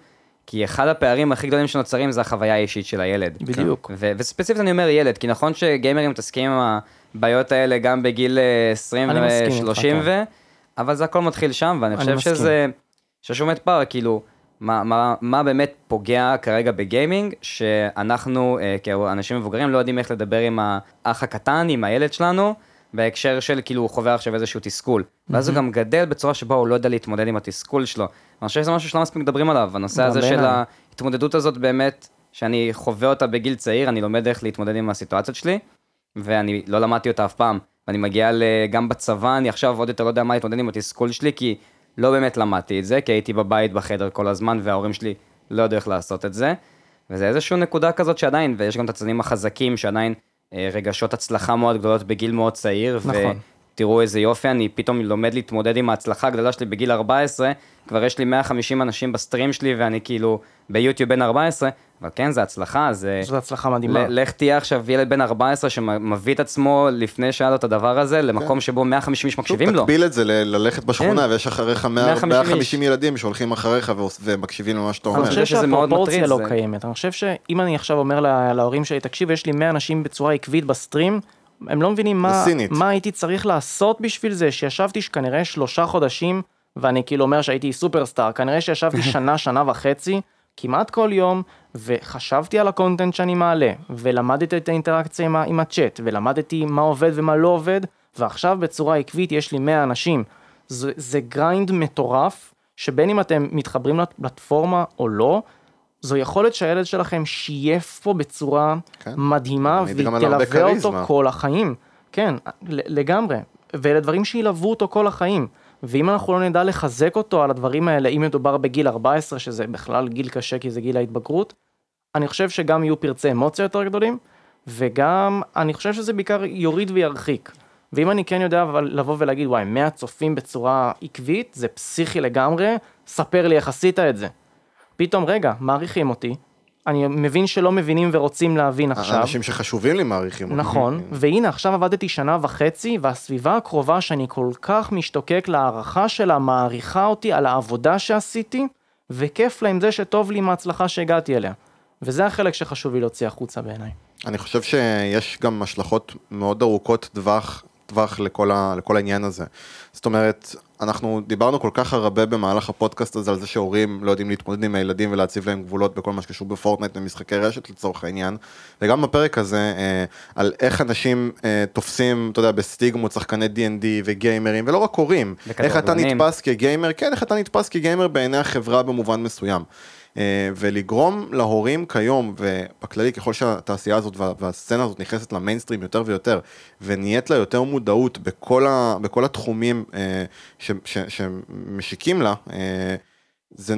כי אחד הפערים הכי גדולים שנוצרים זה החוויה האישית של הילד. בדיוק. ו- וספציפית אני אומר ילד, כי נכון שגיימרים מתעסקים עם הבעיות האלה גם בגיל אה, 20 אני מסכים איתך, ו-30 כן. ו... אבל זה הכל מתחיל שם, ואני אני חושב מסכים. שזה... שיש באמת פער, כאילו, מה, מה, מה באמת פוגע כרגע בגיימינג, שאנחנו אה, כאנשים מבוגרים לא יודעים איך לדבר עם האח הקטן, עם הילד שלנו, בהקשר של כאילו הוא חווה עכשיו איזשהו תסכול. ואז הוא גם גדל בצורה שבה הוא לא יודע להתמודד עם התסכול שלו. אני חושב שזה משהו שלא מספיק מדברים עליו, הנושא הזה של. ההתמודדות הזאת באמת, שאני חווה אותה בגיל צעיר, אני לומד איך להתמודד עם הסיטואציות שלי, ואני לא למדתי אותה אף פעם. ואני מגיע גם בצבא, אני עכשיו עוד יותר לא יודע מה להתמודד עם התסכול שלי, כי לא באמת למדתי את זה, כי הייתי בבית בחדר כל הזמן, וההורים שלי לא ידעו איך לעשות את זה. וזה איזושהי נקודה כזאת שעדיין, ויש גם את הצדדים החזקים, שעדיין אה, רגשות הצלחה מאוד גדולות בגיל מאוד צעיר. נכון. תראו איזה יופי, אני פתאום לומד להתמודד עם ההצלחה הגדולה שלי בגיל 14, כבר יש לי 150 אנשים בסטרים שלי ואני כאילו ביוטיוב בן 14, אבל כן, זה הצלחה, זה... זאת הצלחה מדהימה. ל- לך תהיה עכשיו ילד בן 14 שמביא את עצמו לפני שהיה לו את הדבר הזה, למקום שבו 150 איש מקשיבים לו. תקביל את זה ל- ללכת בשכונה, כן. ויש אחריך 100 150 150 ילדים שהולכים אחריך ומקשיבים למה שאתה אני אומר. חושב שזה מאוד שהפרופורציה מטריד, לא זה- קיימת. אני חושב שאם אני עכשיו אומר לה- להורים שלי, תקשיב, יש לי 100 אנשים בצורה עקבית ב stream, הם לא מבינים מה. מה הייתי צריך לעשות בשביל זה, שישבתי כנראה שלושה חודשים, ואני כאילו אומר שהייתי superstar, כנראה שישבתי *laughs* שנה, שנה וחצי, כמעט כל יום, וחשבתי על ה content שאני מעלה, ולמדתי את האינטראקציה עם, עם הצ'אט, ולמדתי מה עובד ומה לא עובד, ועכשיו בצורה עקבית יש לי 100 אנשים. זה, זה grind מטורף, שבין אם אתם מתחברים לפלטפורמה או לא, זו יכולת שהילד שלכם שייף פה בצורה כן. מדהימה, מעיד גם על והיא הרבה תלווה אותו. כל החיים. כן, לגמרי. ואלה דברים שילוו אותו כל החיים. ואם אנחנו לא נדע לחזק אותו על הדברים האלה, אם מדובר בגיל 14, שזה בכלל גיל קשה כי זה גיל ההתבגרות, אני חושב שגם יהיו פרצי אמוציה יותר גדולים, וגם אני חושב שזה בעיקר יוריד וירחיק. ואם אני כן יודע אבל לבוא ולהגיד, וואי, 100 צופים בצורה עקבית, זה פסיכי לגמרי, ספר לי איך עשית את זה. פתאום, רגע, מעריכים אותי, אני מבין שלא מבינים ורוצים להבין עכשיו. אנשים שחשובים לי מעריכים אותי. נכון, והנה עכשיו עבדתי שנה וחצי, והסביבה הקרובה שאני כל כך משתוקק להערכה שלה, מעריכה אותי על העבודה שעשיתי, וכיף לה עם זה שטוב לי עם ההצלחה שהגעתי אליה. וזה החלק שחשוב לי להוציא החוצה בעיניי. אני חושב שיש גם השלכות מאוד ארוכות טווח, טווח לכל, ה, לכל העניין הזה. זאת אומרת, אנחנו דיברנו כל כך הרבה במהלך הפודקאסט הזה על זה שהורים לא יודעים להתמודד עם הילדים ולהציב להם גבולות בכל מה שקשור בפורטנייט ומשחקי רשת לצורך העניין. וגם בפרק הזה אה, על איך אנשים אה, תופסים, אתה יודע, בסטיגמות שחקני D&D וגיימרים, ולא רק הורים. איך אתה. נתפס כגיימר, כן, איך אתה נתפס כגיימר בעיני החברה במובן מסוים. אה, ולגרום להורים כיום, ובכללי ככל שהתעשייה הזאת וה- והסצנה הזאת נכנסת למיינסטרים יותר ויותר, ונהיית לה יותר מודעות בכל, ה, בכל התחומים אה, ש, ש, שמשיקים לה, אה, זה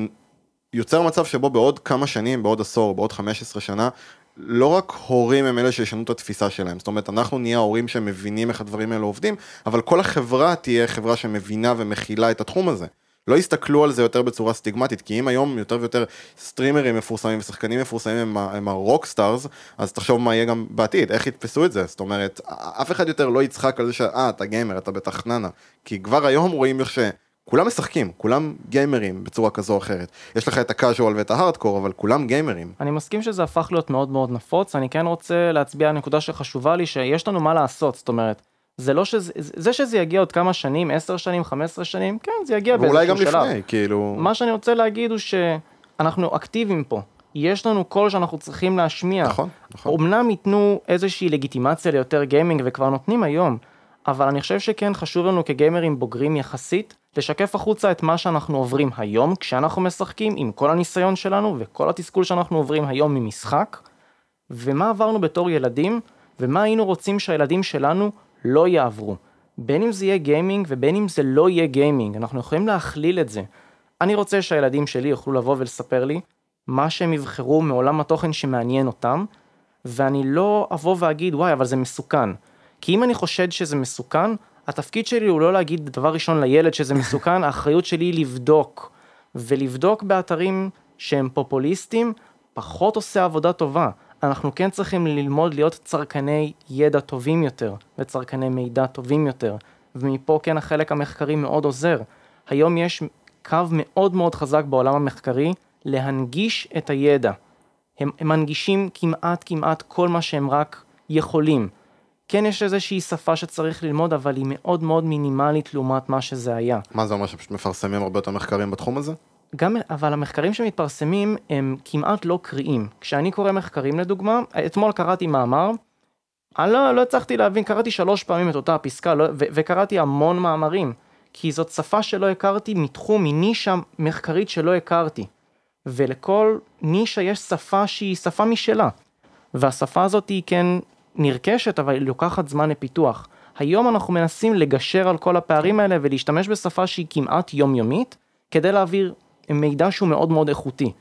יוצר מצב שבו בעוד כמה שנים, בעוד עשור, בעוד 15 שנה, לא רק הורים הם אלה שישנו את התפיסה שלהם, זאת אומרת, אנחנו נהיה ההורים שמבינים איך הדברים האלה עובדים, אבל כל החברה תהיה חברה שמבינה ומכילה את התחום הזה. לא יסתכלו על זה יותר בצורה סטיגמטית, כי אם היום יותר ויותר סטרימרים מפורסמים ושחקנים מפורסמים הם, הם ה rock stars, אז תחשוב מה יהיה גם בעתיד, איך יתפסו את זה, זאת אומרת, אף אחד יותר לא יצחק על זה שאה, אתה גיימר, אתה בטח ננה, כי כבר היום רואים איך ש... כולם משחקים, כולם גיימרים בצורה כזו או אחרת. יש לך את הקאז'ואל ואת ההארדקור, אבל כולם גיימרים. אני מסכים שזה הפך להיות מאוד מאוד נפוץ, אני כן רוצה להצביע על נקודה שחשובה לי, שיש לנו מה לעשות, זאת אומרת, זה לא שזה, זה שזה יגיע עוד כמה שנים, 10 שנים, 15 שנים, כן, זה יגיע ואולי גם באיזשהו שלב. לפני, כאילו... מה שאני רוצה להגיד הוא שאנחנו אקטיביים פה. יש לנו קול שאנחנו צריכים להשמיע. נכון, נכון. אמנם ייתנו איזושהי לגיטימציה ליותר גיימינג וכבר נותנים היום, אבל אני חושב שכן חשוב לנו כגיימרים בוגרים יחסית, לשקף החוצה את מה שאנחנו עוברים היום כשאנחנו משחקים עם כל הניסיון שלנו וכל התסכול שאנחנו עוברים היום ממשחק, ומה עברנו בתור ילדים, ומה היינו רוצים שהילדים שלנו לא יעברו. בין אם זה יהיה גיימינג ובין אם זה לא יהיה גיימינג, אנחנו יכולים להכליל את זה. אני רוצה שהילדים שלי יוכלו לבוא ולספר לי מה שהם יבחרו מעולם התוכן שמעניין אותם, ואני לא אבוא ואגיד וואי אבל זה מסוכן. כי אם אני חושד שזה מסוכן, התפקיד שלי הוא לא להגיד דבר ראשון לילד שזה מסוכן, *laughs* האחריות שלי היא לבדוק. ולבדוק באתרים שהם פופוליסטים, פחות עושה עבודה טובה. אנחנו כן צריכים ללמוד להיות צרכני ידע טובים יותר, וצרכני מידע טובים יותר. ומפה כן החלק המחקרי מאוד עוזר. היום יש קו מאוד מאוד חזק בעולם המחקרי להנגיש את הידע. הם, הם מנגישים כמעט כמעט כל מה שהם רק יכולים. כן יש איזושהי שפה שצריך ללמוד, אבל היא מאוד מאוד מינימלית לעומת מה שזה היה. מה זה אומר שפשוט מפרסמים הרבה יותר מחקרים בתחום הזה? גם, אבל המחקרים שמתפרסמים הם כמעט לא קריאים. כשאני קורא מחקרים לדוגמה, אתמול קראתי מאמר, אני לא, לא הצלחתי להבין, קראתי שלוש פעמים את אותה הפסקה, לא, ו, וקראתי המון מאמרים, כי זאת שפה שלא הכרתי מתחום, מנישה מחקרית שלא הכרתי. ולכל נישה יש שפה שהיא שפה משלה. והשפה הזאת היא כן נרכשת, אבל היא לוקחת זמן לפיתוח. היום אנחנו מנסים לגשר על כל הפערים האלה ולהשתמש בשפה שהיא כמעט יומיומית, כדי להעביר מידע שהוא מאוד מאוד איכותי.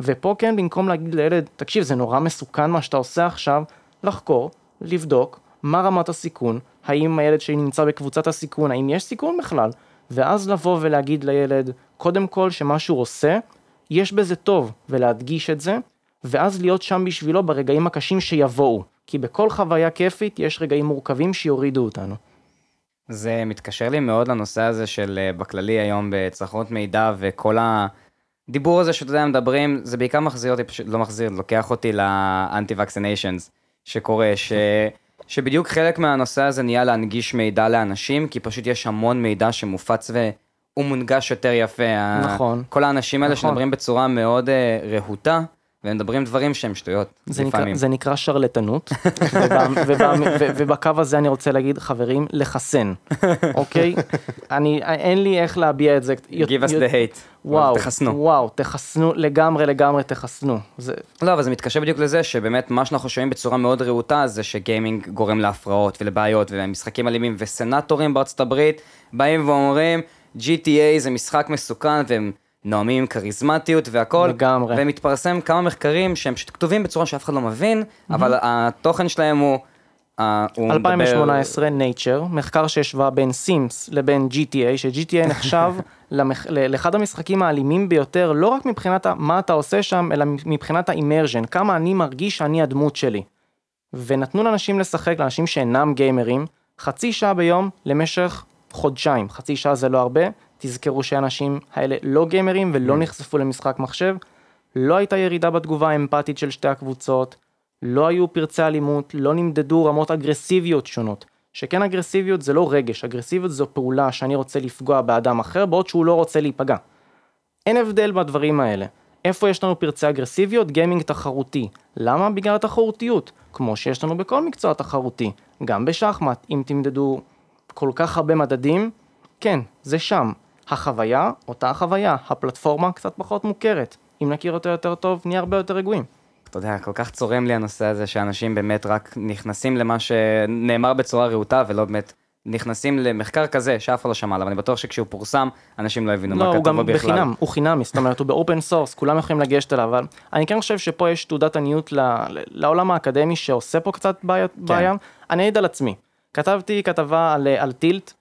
ופה כן, במקום להגיד לילד, תקשיב, זה נורא מסוכן מה שאתה עושה עכשיו, לחקור, לבדוק, מה רמת הסיכון, האם הילד שלי נמצא בקבוצת הסיכון, האם יש סיכון בכלל, ואז לבוא ולהגיד לילד, קודם כל שמה שהוא עושה, יש בזה טוב, ולהדגיש את זה, ואז להיות שם בשבילו ברגעים הקשים שיבואו. כי בכל חוויה כיפית יש רגעים מורכבים שיורידו אותנו. זה מתקשר לי מאוד לנושא הזה של אה, בכללי היום בצרכנות מידע וכל הדיבור הזה שאתה יודע מדברים זה בעיקר מחזיר אותי פשוט לא מחזיר לוקח אותי לאנטי וקסיניישנס שקורה ש... שבדיוק חלק מהנושא הזה נהיה להנגיש מידע לאנשים כי פשוט יש המון מידע שמופץ והוא מונגש יותר יפה. נכון. כל האנשים האלה נכון. שמדברים בצורה מאוד uh, רהוטה והם מדברים דברים שהם שטויות, זה נקרא, לפעמים. זה נקרא שרלטנות, *laughs* ובא, ובא, ו, ובקו הזה אני רוצה להגיד, חברים, לחסן, אוקיי? אני, אין לי איך להביע את זה. Give us the hate. וואו, תחסנו. וואו, תחסנו, לגמרי, לגמרי תחסנו. זה, לא, אבל זה מתקשר בדיוק לזה שבאמת מה שאנחנו שומעים בצורה מאוד רהוטה זה שגיימינג גורם להפרעות ולבעיות ומשחקים אלימים וסנטורים בארצות הברית באים ואומרים GTA זה משחק מסוכן והם נואמים עם כריזמטיות והכל. לגמרי. ומתפרסם כמה מחקרים שהם פשוט כתובים בצורה שאף אחד לא מבין, אבל התוכן שלהם הוא... אה, הוא מדבר- 2018, Nature, מחקר שהשווה בין סימס לבין GTA, ש-GTA נחשב *laughs* למח... לאחד המשחקים האלימים ביותר, לא רק מבחינת מה אתה עושה שם, אלא מבחינת האימרז'ן, כמה אני מרגיש שאני הדמות שלי. ונתנו לאנשים לשחק, לאנשים שאינם גיימרים, חצי שעה ביום למשך חודשיים. חצי שעה זה לא הרבה, תזכרו שהאנשים האלה לא גיימרים ולא נחשפו למשחק מחשב. לא הייתה ירידה בתגובה האמפתית של שתי הקבוצות, לא היו פרצי אלימות, לא נמדדו רמות אגרסיביות שונות. שכן אגרסיביות זה לא רגש, אגרסיביות זו פעולה שאני רוצה לפגוע באדם אחר בעוד שהוא לא רוצה להיפגע. אין הבדל בדברים האלה. איפה יש לנו פרצי אגרסיביות? גיימינג תחרותי. למה? בגלל התחרותיות. כמו שיש לנו בכל מקצוע תחרותי. גם בשחמט, אם תמדדו כל כך הרבה מדדים, כן, זה שם. החוויה, אותה החוויה. הפלטפורמה קצת פחות מוכרת. אם נכיר אותה יותר טוב, נהיה הרבה יותר רגועים. אתה יודע, כל כך צורם לי הנושא הזה שאנשים באמת רק נכנסים למה שנאמר בצורה רהוטה ולא באמת נכנסים למחקר כזה שאף אחד לא שמע עליו, אני בטוח שכשהוא פורסם, אנשים לא הבינו לא, מה הוא כתוב גם בו בכלל. בחינם, הוא חינמי, זאת אומרת, הוא ב open source, כולם יכולים לגשת אליו, אבל אני כן חושב שפה יש תעודת עניות ל- לעולם האקדמי שעושה פה קצת בעיה. כן. אני אעיד על עצמי. כתבתי כתבה על, על tilt,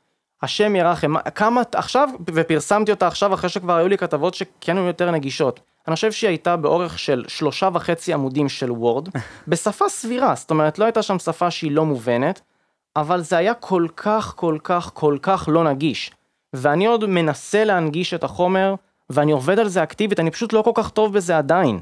השם ירחם, כמה, עכשיו, ופרסמתי אותה עכשיו אחרי שכבר היו לי כתבות שכן היו יותר נגישות. אני חושב שהיא הייתה באורך של שלושה וחצי עמודים של וורד, *laughs* בשפה סבירה, זאת אומרת, לא הייתה שם שפה שהיא לא מובנת, אבל זה היה כל כך, כל כך, כל כך לא נגיש. ואני עוד מנסה להנגיש את החומר, ואני עובד על זה אקטיבית, אני פשוט לא כל כך טוב בזה עדיין.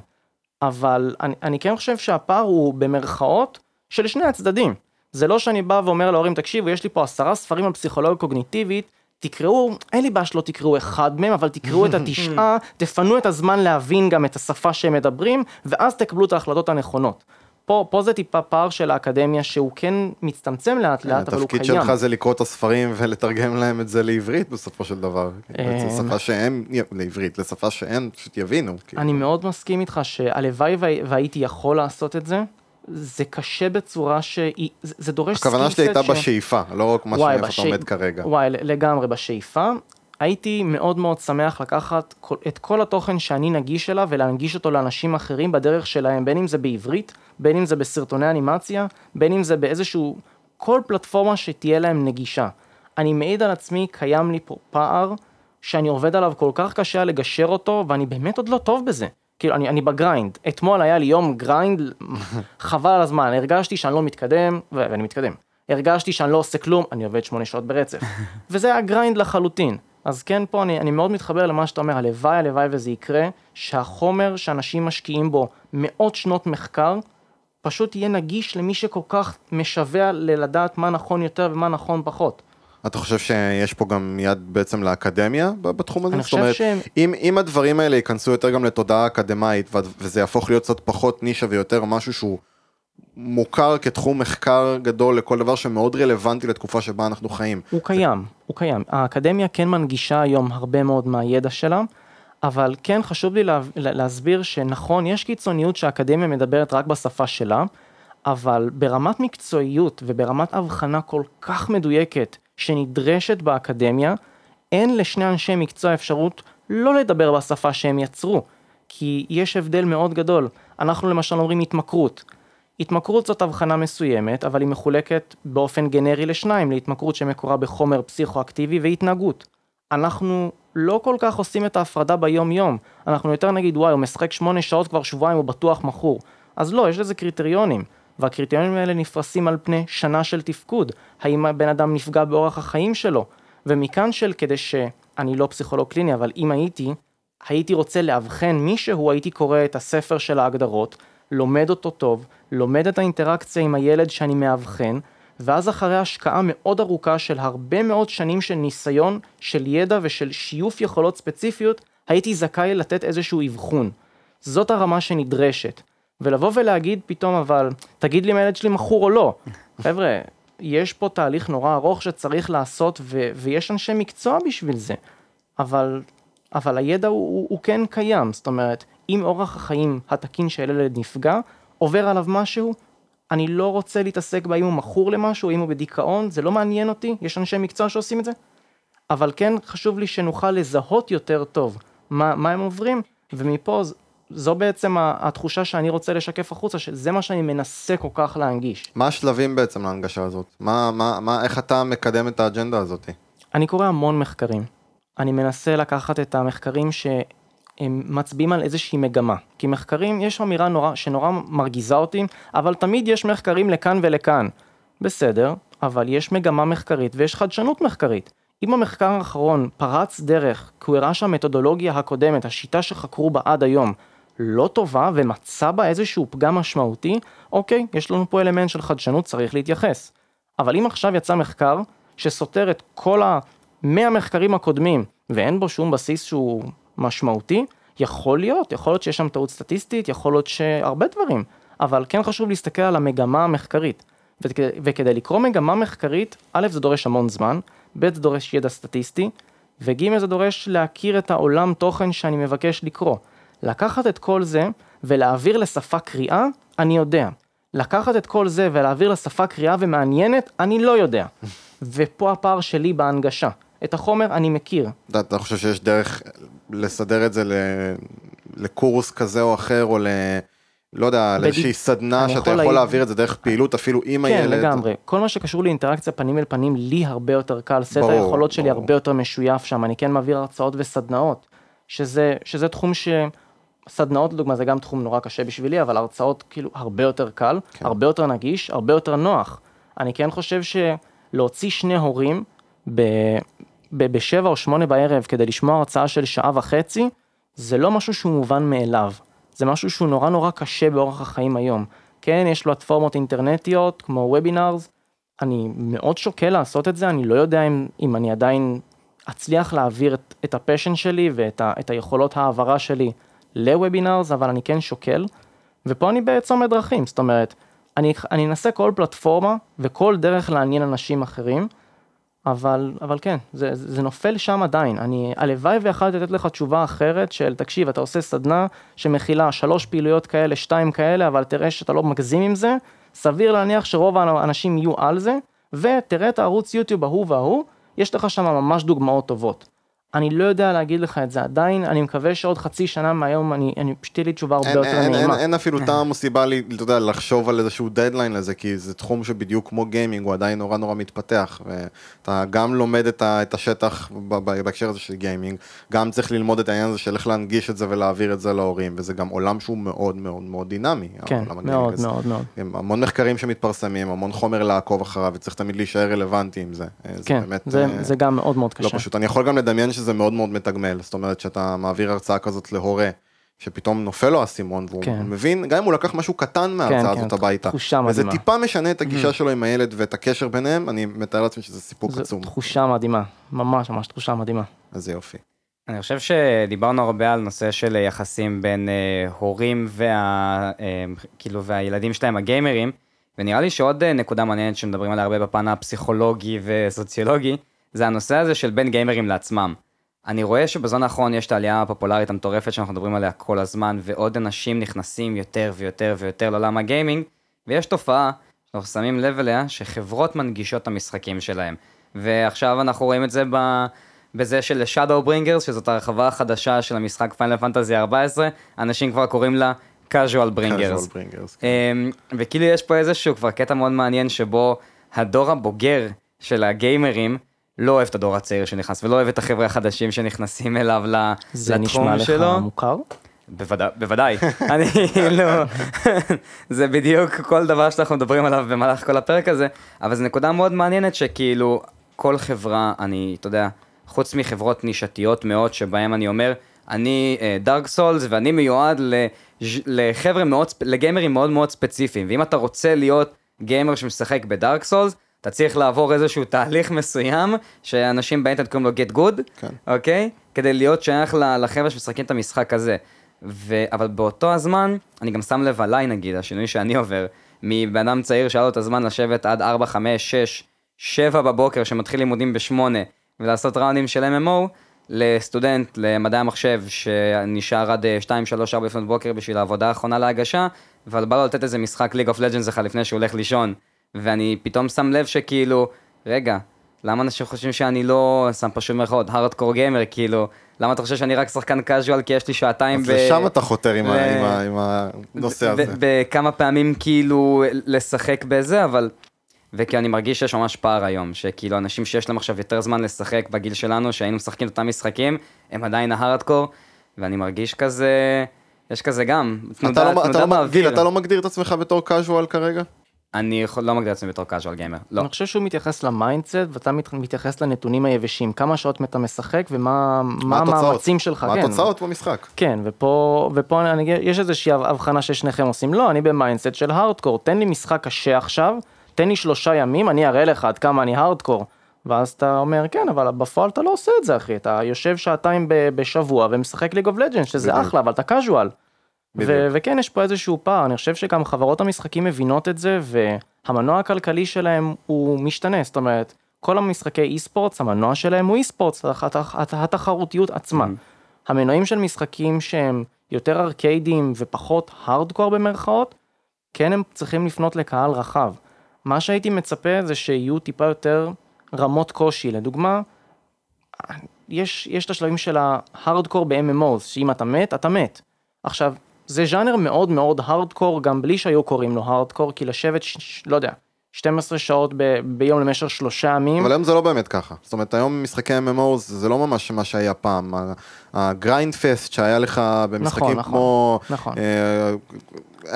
אבל אני, אני כן חושב שהפער הוא במרכאות של שני הצדדים. זה לא שאני בא ואומר להורים, תקשיבו, יש לי פה עשרה ספרים על פסיכולוגיה קוגניטיבית, תקראו, אין לי בעיה שלא תקראו אחד מהם, אבל תקראו את התשעה, *laughs* תפנו את הזמן להבין גם את השפה שהם מדברים, ואז תקבלו את ההחלטות הנכונות. פה, פה זה טיפה פער של האקדמיה שהוא כן מצטמצם לאט לאט, אבל הוא התפקיד קיים. שלך זה לקרוא את הספרים ולתרגם להם את זה לעברית בסופו של דבר. אה, לשפה שהם, לעברית, לשפה שהם פשוט יבינו. כאילו. אני מאוד מסכים איתך שהלוואי והי- והייתי יכול לעשות את זה, זה קשה בצורה שהיא, זה, זה דורש הכוונה שלי סקילסט הייתה ש- בשאיפה, לא רק מה שאיפה אתה בשאיפ- עומד כרגע. וואי, לגמרי בשאיפה. הייתי מאוד מאוד שמח לקחת כל- את כל התוכן שאני נגיש אליו ולהנגיש אותו לאנשים אחרים בדרך שלהם, בין אם זה בעברית, בין אם זה בסרטוני אנימציה, בין אם זה באיזשהו, כל פלטפורמה שתהיה להם נגישה. אני מעיד על עצמי, קיים לי פה פער שאני עובד עליו כל כך קשה לגשר אותו, ואני באמת עוד לא טוב בזה. כאילו, אני, אני ב grind. אתמול היה לי יום grind, חבל על הזמן, הרגשתי שאני לא מתקדם, ו- ואני מתקדם. הרגשתי שאני לא עושה כלום, אני עובד שמונה שעות ברצף. *laughs* וזה היה grind לחלוטין. אז כן, פה אני, אני מאוד מתחבר למה שאתה אומר, הלוואי, הלוואי וזה יקרה, שהחומר שאנשים משקיעים בו מאות שנות מחקר, פשוט יהיה נגיש למי שכל כך משווע ללדעת מה נכון יותר ומה נכון פחות. אתה חושב שיש פה גם יד בעצם לאקדמיה בתחום הזה? אני זאת אומרת, שהם- אם, אם הדברים האלה ייכנסו יותר גם לתודעה אקדמאית ו- וזה יהפוך להיות קצת פחות נישה ויותר משהו שהוא מוכר כתחום מחקר גדול לכל דבר שמאוד רלוונטי לתקופה שבה אנחנו חיים. הוא קיים, הוא קיים. האקדמיה כן מנגישה היום הרבה מאוד מהידע שלה, אבל כן חשוב לי לה, להסביר שנכון, יש קיצוניות שהאקדמיה מדברת רק בשפה שלה, אבל ברמת מקצועיות וברמת הבחנה כל כך מדויקת שנדרשת באקדמיה, אין לשני אנשי מקצוע אפשרות לא לדבר בשפה שהם יצרו, כי יש הבדל מאוד גדול. אנחנו למשל אומרים התמכרות. התמכרות זאת הבחנה מסוימת, אבל היא מחולקת באופן גנרי לשניים, להתמכרות שמקורה בחומר פסיכואקטיבי והתנהגות. אנחנו לא כל כך עושים את ההפרדה ביום יום, אנחנו יותר נגיד וואי הוא משחק שמונה שעות כבר שבועיים הוא בטוח מכור. אז לא, יש לזה קריטריונים, והקריטריונים האלה נפרסים על פני שנה של תפקוד, האם הבן אדם נפגע באורח החיים שלו, ומכאן של כדי שאני לא פסיכולוג קליני, אבל אם הייתי, הייתי רוצה לאבחן מישהו, הייתי קורא את הספר של ההגדרות, לומד אותו טוב, לומד את האינטראקציה עם הילד שאני מאבחן, ואז אחרי השקעה מאוד ארוכה של הרבה מאוד שנים של ניסיון, של ידע ושל שיוף יכולות ספציפיות, הייתי זכאי לתת איזשהו אבחון. זאת הרמה שנדרשת. ולבוא ולהגיד פתאום, אבל תגיד לי אם הילד שלי מכור או לא. *laughs* חבר'ה, יש פה תהליך נורא ארוך שצריך לעשות, ו- ויש אנשי מקצוע בשביל זה. אבל, אבל הידע הוא, הוא, הוא כן קיים, זאת אומרת, אם אורח החיים התקין של ילד נפגע, עובר עליו משהו, אני לא רוצה להתעסק בה אם הוא מכור למשהו, אם הוא בדיכאון, זה לא מעניין אותי, יש אנשי מקצוע שעושים את זה. אבל כן חשוב לי שנוכל לזהות יותר טוב מה, מה הם עוברים, ומפה זו בעצם התחושה שאני רוצה לשקף החוצה, שזה מה שאני מנסה כל כך להנגיש. מה השלבים בעצם להנגשה הזאת? מה, מה, מה, איך אתה מקדם את האג'נדה הזאת? אני קורא המון מחקרים. אני מנסה לקחת את המחקרים שהם מצביעים על איזושהי מגמה. כי מחקרים, יש אמירה נורא, שנורא מרגיזה אותי, אבל תמיד יש מחקרים לכאן ולכאן. בסדר, אבל יש מגמה מחקרית ויש חדשנות מחקרית. אם המחקר האחרון פרץ דרך, כי הוא הראה שהמתודולוגיה הקודמת, השיטה שחקרו בה עד היום, לא טובה ומצא בה איזשהו פגם משמעותי, אוקיי, יש לנו פה אלמנט של חדשנות, צריך להתייחס. אבל אם עכשיו יצא מחקר שסותר את כל המאה מחקרים הקודמים ואין בו שום בסיס שהוא משמעותי, יכול להיות, יכול להיות שיש שם טעות סטטיסטית, יכול להיות שהרבה דברים, אבל כן חשוב להסתכל על המגמה המחקרית. וכדי, וכדי לקרוא מגמה מחקרית, א' זה דורש המון זמן, ב' זה דורש ידע סטטיסטי, וג' זה דורש להכיר את העולם תוכן שאני מבקש לקרוא. לקחת את כל זה ולהעביר לשפה קריאה, אני יודע. לקחת את כל זה ולהעביר לשפה קריאה ומעניינת, אני לא יודע. *laughs* ופה הפער שלי בהנגשה. את החומר אני מכיר. אתה, אתה חושב שיש דרך לסדר את זה ל, לקורס כזה או אחר, או ל... לא יודע, בדיוק. לאיזושהי סדנה שאתה יכול להעיד- להעביר את זה דרך פעילות אפילו עם כן, הילד. לגמרי. כל מה שקשור לאינטראקציה פנים אל פנים, לי הרבה יותר קל. סט ברור, היכולות שלי ברור. הרבה יותר משויף שם. אני כן מעביר הרצאות וסדנאות, שזה, שזה תחום ש... סדנאות לדוגמה זה גם תחום נורא קשה בשבילי, אבל הרצאות כאילו הרבה יותר קל, כן. הרבה יותר נגיש, הרבה יותר נוח. אני כן חושב שלהוציא שני הורים ב... ב- בשבע או שמונה בערב כדי לשמוע הרצאה של שעה וחצי, זה לא משהו שהוא מובן מאליו. זה משהו שהוא נורא נורא קשה באורח החיים היום. כן, יש פלטפורמות אינטרנטיות כמו webinars, אני מאוד שוקל לעשות את זה, אני לא יודע אם, אם אני עדיין אצליח להעביר את, את ה passion שלי ואת ה, את היכולות העברה שלי ל webinars, אבל אני כן שוקל, ופה אני בצומת דרכים, זאת אומרת, אני, אני אנסה כל פלטפורמה וכל דרך לעניין אנשים אחרים, אבל, אבל כן, זה, זה נופל שם עדיין. אני, הלוואי ויכולתי לתת לך תשובה אחרת של, תקשיב, אתה עושה סדנה שמכילה שלוש פעילויות כאלה, שתיים כאלה, אבל תראה שאתה לא מגזים עם זה, סביר להניח שרוב האנשים יהיו על זה, ותראה את הערוץ יוטיוב ההוא וההוא, יש לך שם ממש דוגמאות טובות. אני לא יודע להגיד לך את זה עדיין, אני מקווה שעוד חצי שנה מהיום אני, אני פשוט תהיה לי תשובה הרבה אין, יותר אין, אין, נעימה. אין אפילו טעם או סיבה לי, אתה יודע, לחשוב על איזשהו דדליין לזה, כי זה תחום שבדיוק כמו גיימינג, הוא עדיין נורא נורא מתפתח, ואתה גם לומד את, ה, את השטח ב- ב- בהקשר הזה של גיימינג, גם צריך ללמוד את העניין הזה של איך להנגיש את זה ולהעביר את זה להורים, וזה גם עולם שהוא מאוד מאוד מאוד דינמי. כן, מאוד הזה. מאוד מאוד. עם המון מחקרים שמתפרסמים, המון חומר לעקוב אחריו, וצריך תמיד להישאר רלוונטי עם זה. אה, זה כן, באמת, זה, אה, זה גם מאוד מאוד לא קשה. פשוט. שזה מאוד מאוד מתגמל, זאת אומרת שאתה מעביר הרצאה כזאת להורה, שפתאום נופל לו האסימון, והוא כן. מבין, גם אם הוא לקח משהו קטן מההרצאה כן, הזאת הביתה, תחושה וזה מדהימה. טיפה משנה את הגישה שלו עם הילד ואת הקשר ביניהם, אני מתאר לעצמי שזה סיפוק זו עצום. תחושה מדהימה, ממש ממש תחושה מדהימה. איזה יופי. אני חושב שדיברנו הרבה על נושא של יחסים בין אה, הורים וה, אה, כאילו, והילדים שלהם הגיימרים, ונראה לי שעוד אה, נקודה מעניינת שמדברים עליה הרבה בפן הפסיכולוגי וסוציולוגי, זה הנושא הזה של בין גיימרים לעצמם. אני רואה שבזמן האחרון יש את העלייה הפופולרית המטורפת שאנחנו מדברים עליה כל הזמן, ועוד אנשים נכנסים יותר ויותר ויותר לעולם הגיימינג, ויש תופעה שאנחנו שמים לב אליה, שחברות מנגישות את המשחקים שלהם. ועכשיו אנחנו רואים את זה ב... בזה של Shadow Bringers, שזאת הרחבה החדשה של המשחק פיינל פנטזי 14, אנשים כבר קוראים לה casual bringers. Casual bringers. אמ, וכאילו יש פה איזשהו כבר קטע מאוד מעניין שבו הדור הבוגר של הגיימרים לא אוהב את הדור הצעיר שנכנס ולא אוהב את החבר'ה החדשים שנכנסים אליו ל- זה לתחום נשמע לך שלו. מוכר? בוודאי, בוודאי. *laughs* אני לא, *laughs* זה בדיוק כל דבר שאנחנו מדברים עליו במהלך כל הפרק הזה, אבל זו נקודה מאוד מעניינת שכאילו כל חברה, אני, אתה יודע, חוץ מחברות נישתיות מאוד, שבהם אני אומר, אני דארק סולס ואני מיועד לחבר'ה מאוד, לגיימרים מאוד מאוד ספציפיים, ואם אתה רוצה להיות גיימר שמשחק בדארק סולס, אתה צריך לעבור איזשהו תהליך מסוים, שאנשים באינטרנט קוראים לו get good, כן. אוקיי? כדי להיות שייך לחבר'ה שמשחקים את המשחק הזה. ו... אבל באותו הזמן, אני גם שם לב עליי נגיד, השינוי שאני עובר, מבן אדם צעיר שהיה לו את הזמן לשבת עד 4, 5, 6, 7 בבוקר, שמתחיל לימודים ב-8, ולעשות ראונדים של MMO, לסטודנט למדעי המחשב שנשאר עד 2, 3, 4 לפנות בוקר בשביל העבודה האחרונה להגשה, אבל בא לו לתת איזה משחק ליג אוף לג'נדס לך לפני שהוא הולך לישון. ואני פתאום שם לב שכאילו, רגע, למה אנשים חושבים שאני לא, שם פשוט מירכאות, הארדקור גיימר, כאילו, למה אתה חושב שאני רק שחקן קאז'ואל כי יש לי שעתיים אז לשם אתה חותר עם, ה, עם, ה, עם הנושא הזה. בכמה פעמים כאילו לשחק בזה, אבל... וכי אני מרגיש שיש ממש פער היום, שכאילו אנשים שיש להם עכשיו יותר זמן לשחק בגיל שלנו, שהיינו משחקים את אותם משחקים, הם עדיין ההארדקור, ואני מרגיש כזה, יש כזה גם, תנודה, אתה לא, תנודה אתה לא. גיל, אתה לא מגדיר את עצמך בתור casual כרגע? אני יכול, לא מגדיר את עצמי בתור casual gamer, לא. אני חושב שהוא מתייחס ל mindset ואתה מתייחס לנתונים היבשים, כמה שעות אתה משחק ומה מה המאמצים שלך. מה כן. התוצאות במשחק. כן, ופה, ופה אני, יש איזושהי הבחנה ששניכם עושים, לא, אני ב mindset של הארדקור, תן לי משחק קשה עכשיו, תן לי שלושה ימים, אני אראה לך עד כמה אני הארדקור. ואז אתה אומר, כן, אבל בפועל אתה לא עושה את זה, אחי, אתה יושב שעתיים בשבוע ומשחק League of Legends, שזה בדיוק. אחלה, אבל אתה קאז'ואל. וכן, יש פה איזשהו פער, אני חושב שגם חברות המשחקים מבינות את זה, והמנוע הכלכלי שלהם הוא משתנה, זאת אומרת, כל המשחקי אי ספורטס, המנוע שלהם הוא אי ספורטס, התחרותיות עצמה. Mm-hmm. המנועים של משחקים שהם יותר ארקיידים ופחות הארדקור במרכאות, כן הם צריכים לפנות לקהל רחב. מה שהייתי מצפה זה שיהיו טיפה יותר רמות קושי, לדוגמה, יש, יש את השלבים של ההארדקור ב-MMOs, שאם אתה מת, אתה מת. עכשיו, זה ז'אנר מאוד מאוד הארדקור, גם בלי שהיו קוראים לו הארדקור, כי לשבת, ש... לא יודע, 12 שעות ב... ביום למשך שלושה ימים. אבל היום זה לא באמת ככה. זאת אומרת, היום משחקי MMO זה לא ממש מה שהיה פעם. ה grind fest שהיה לך במשחקים נכון, כמו... נכון. אה,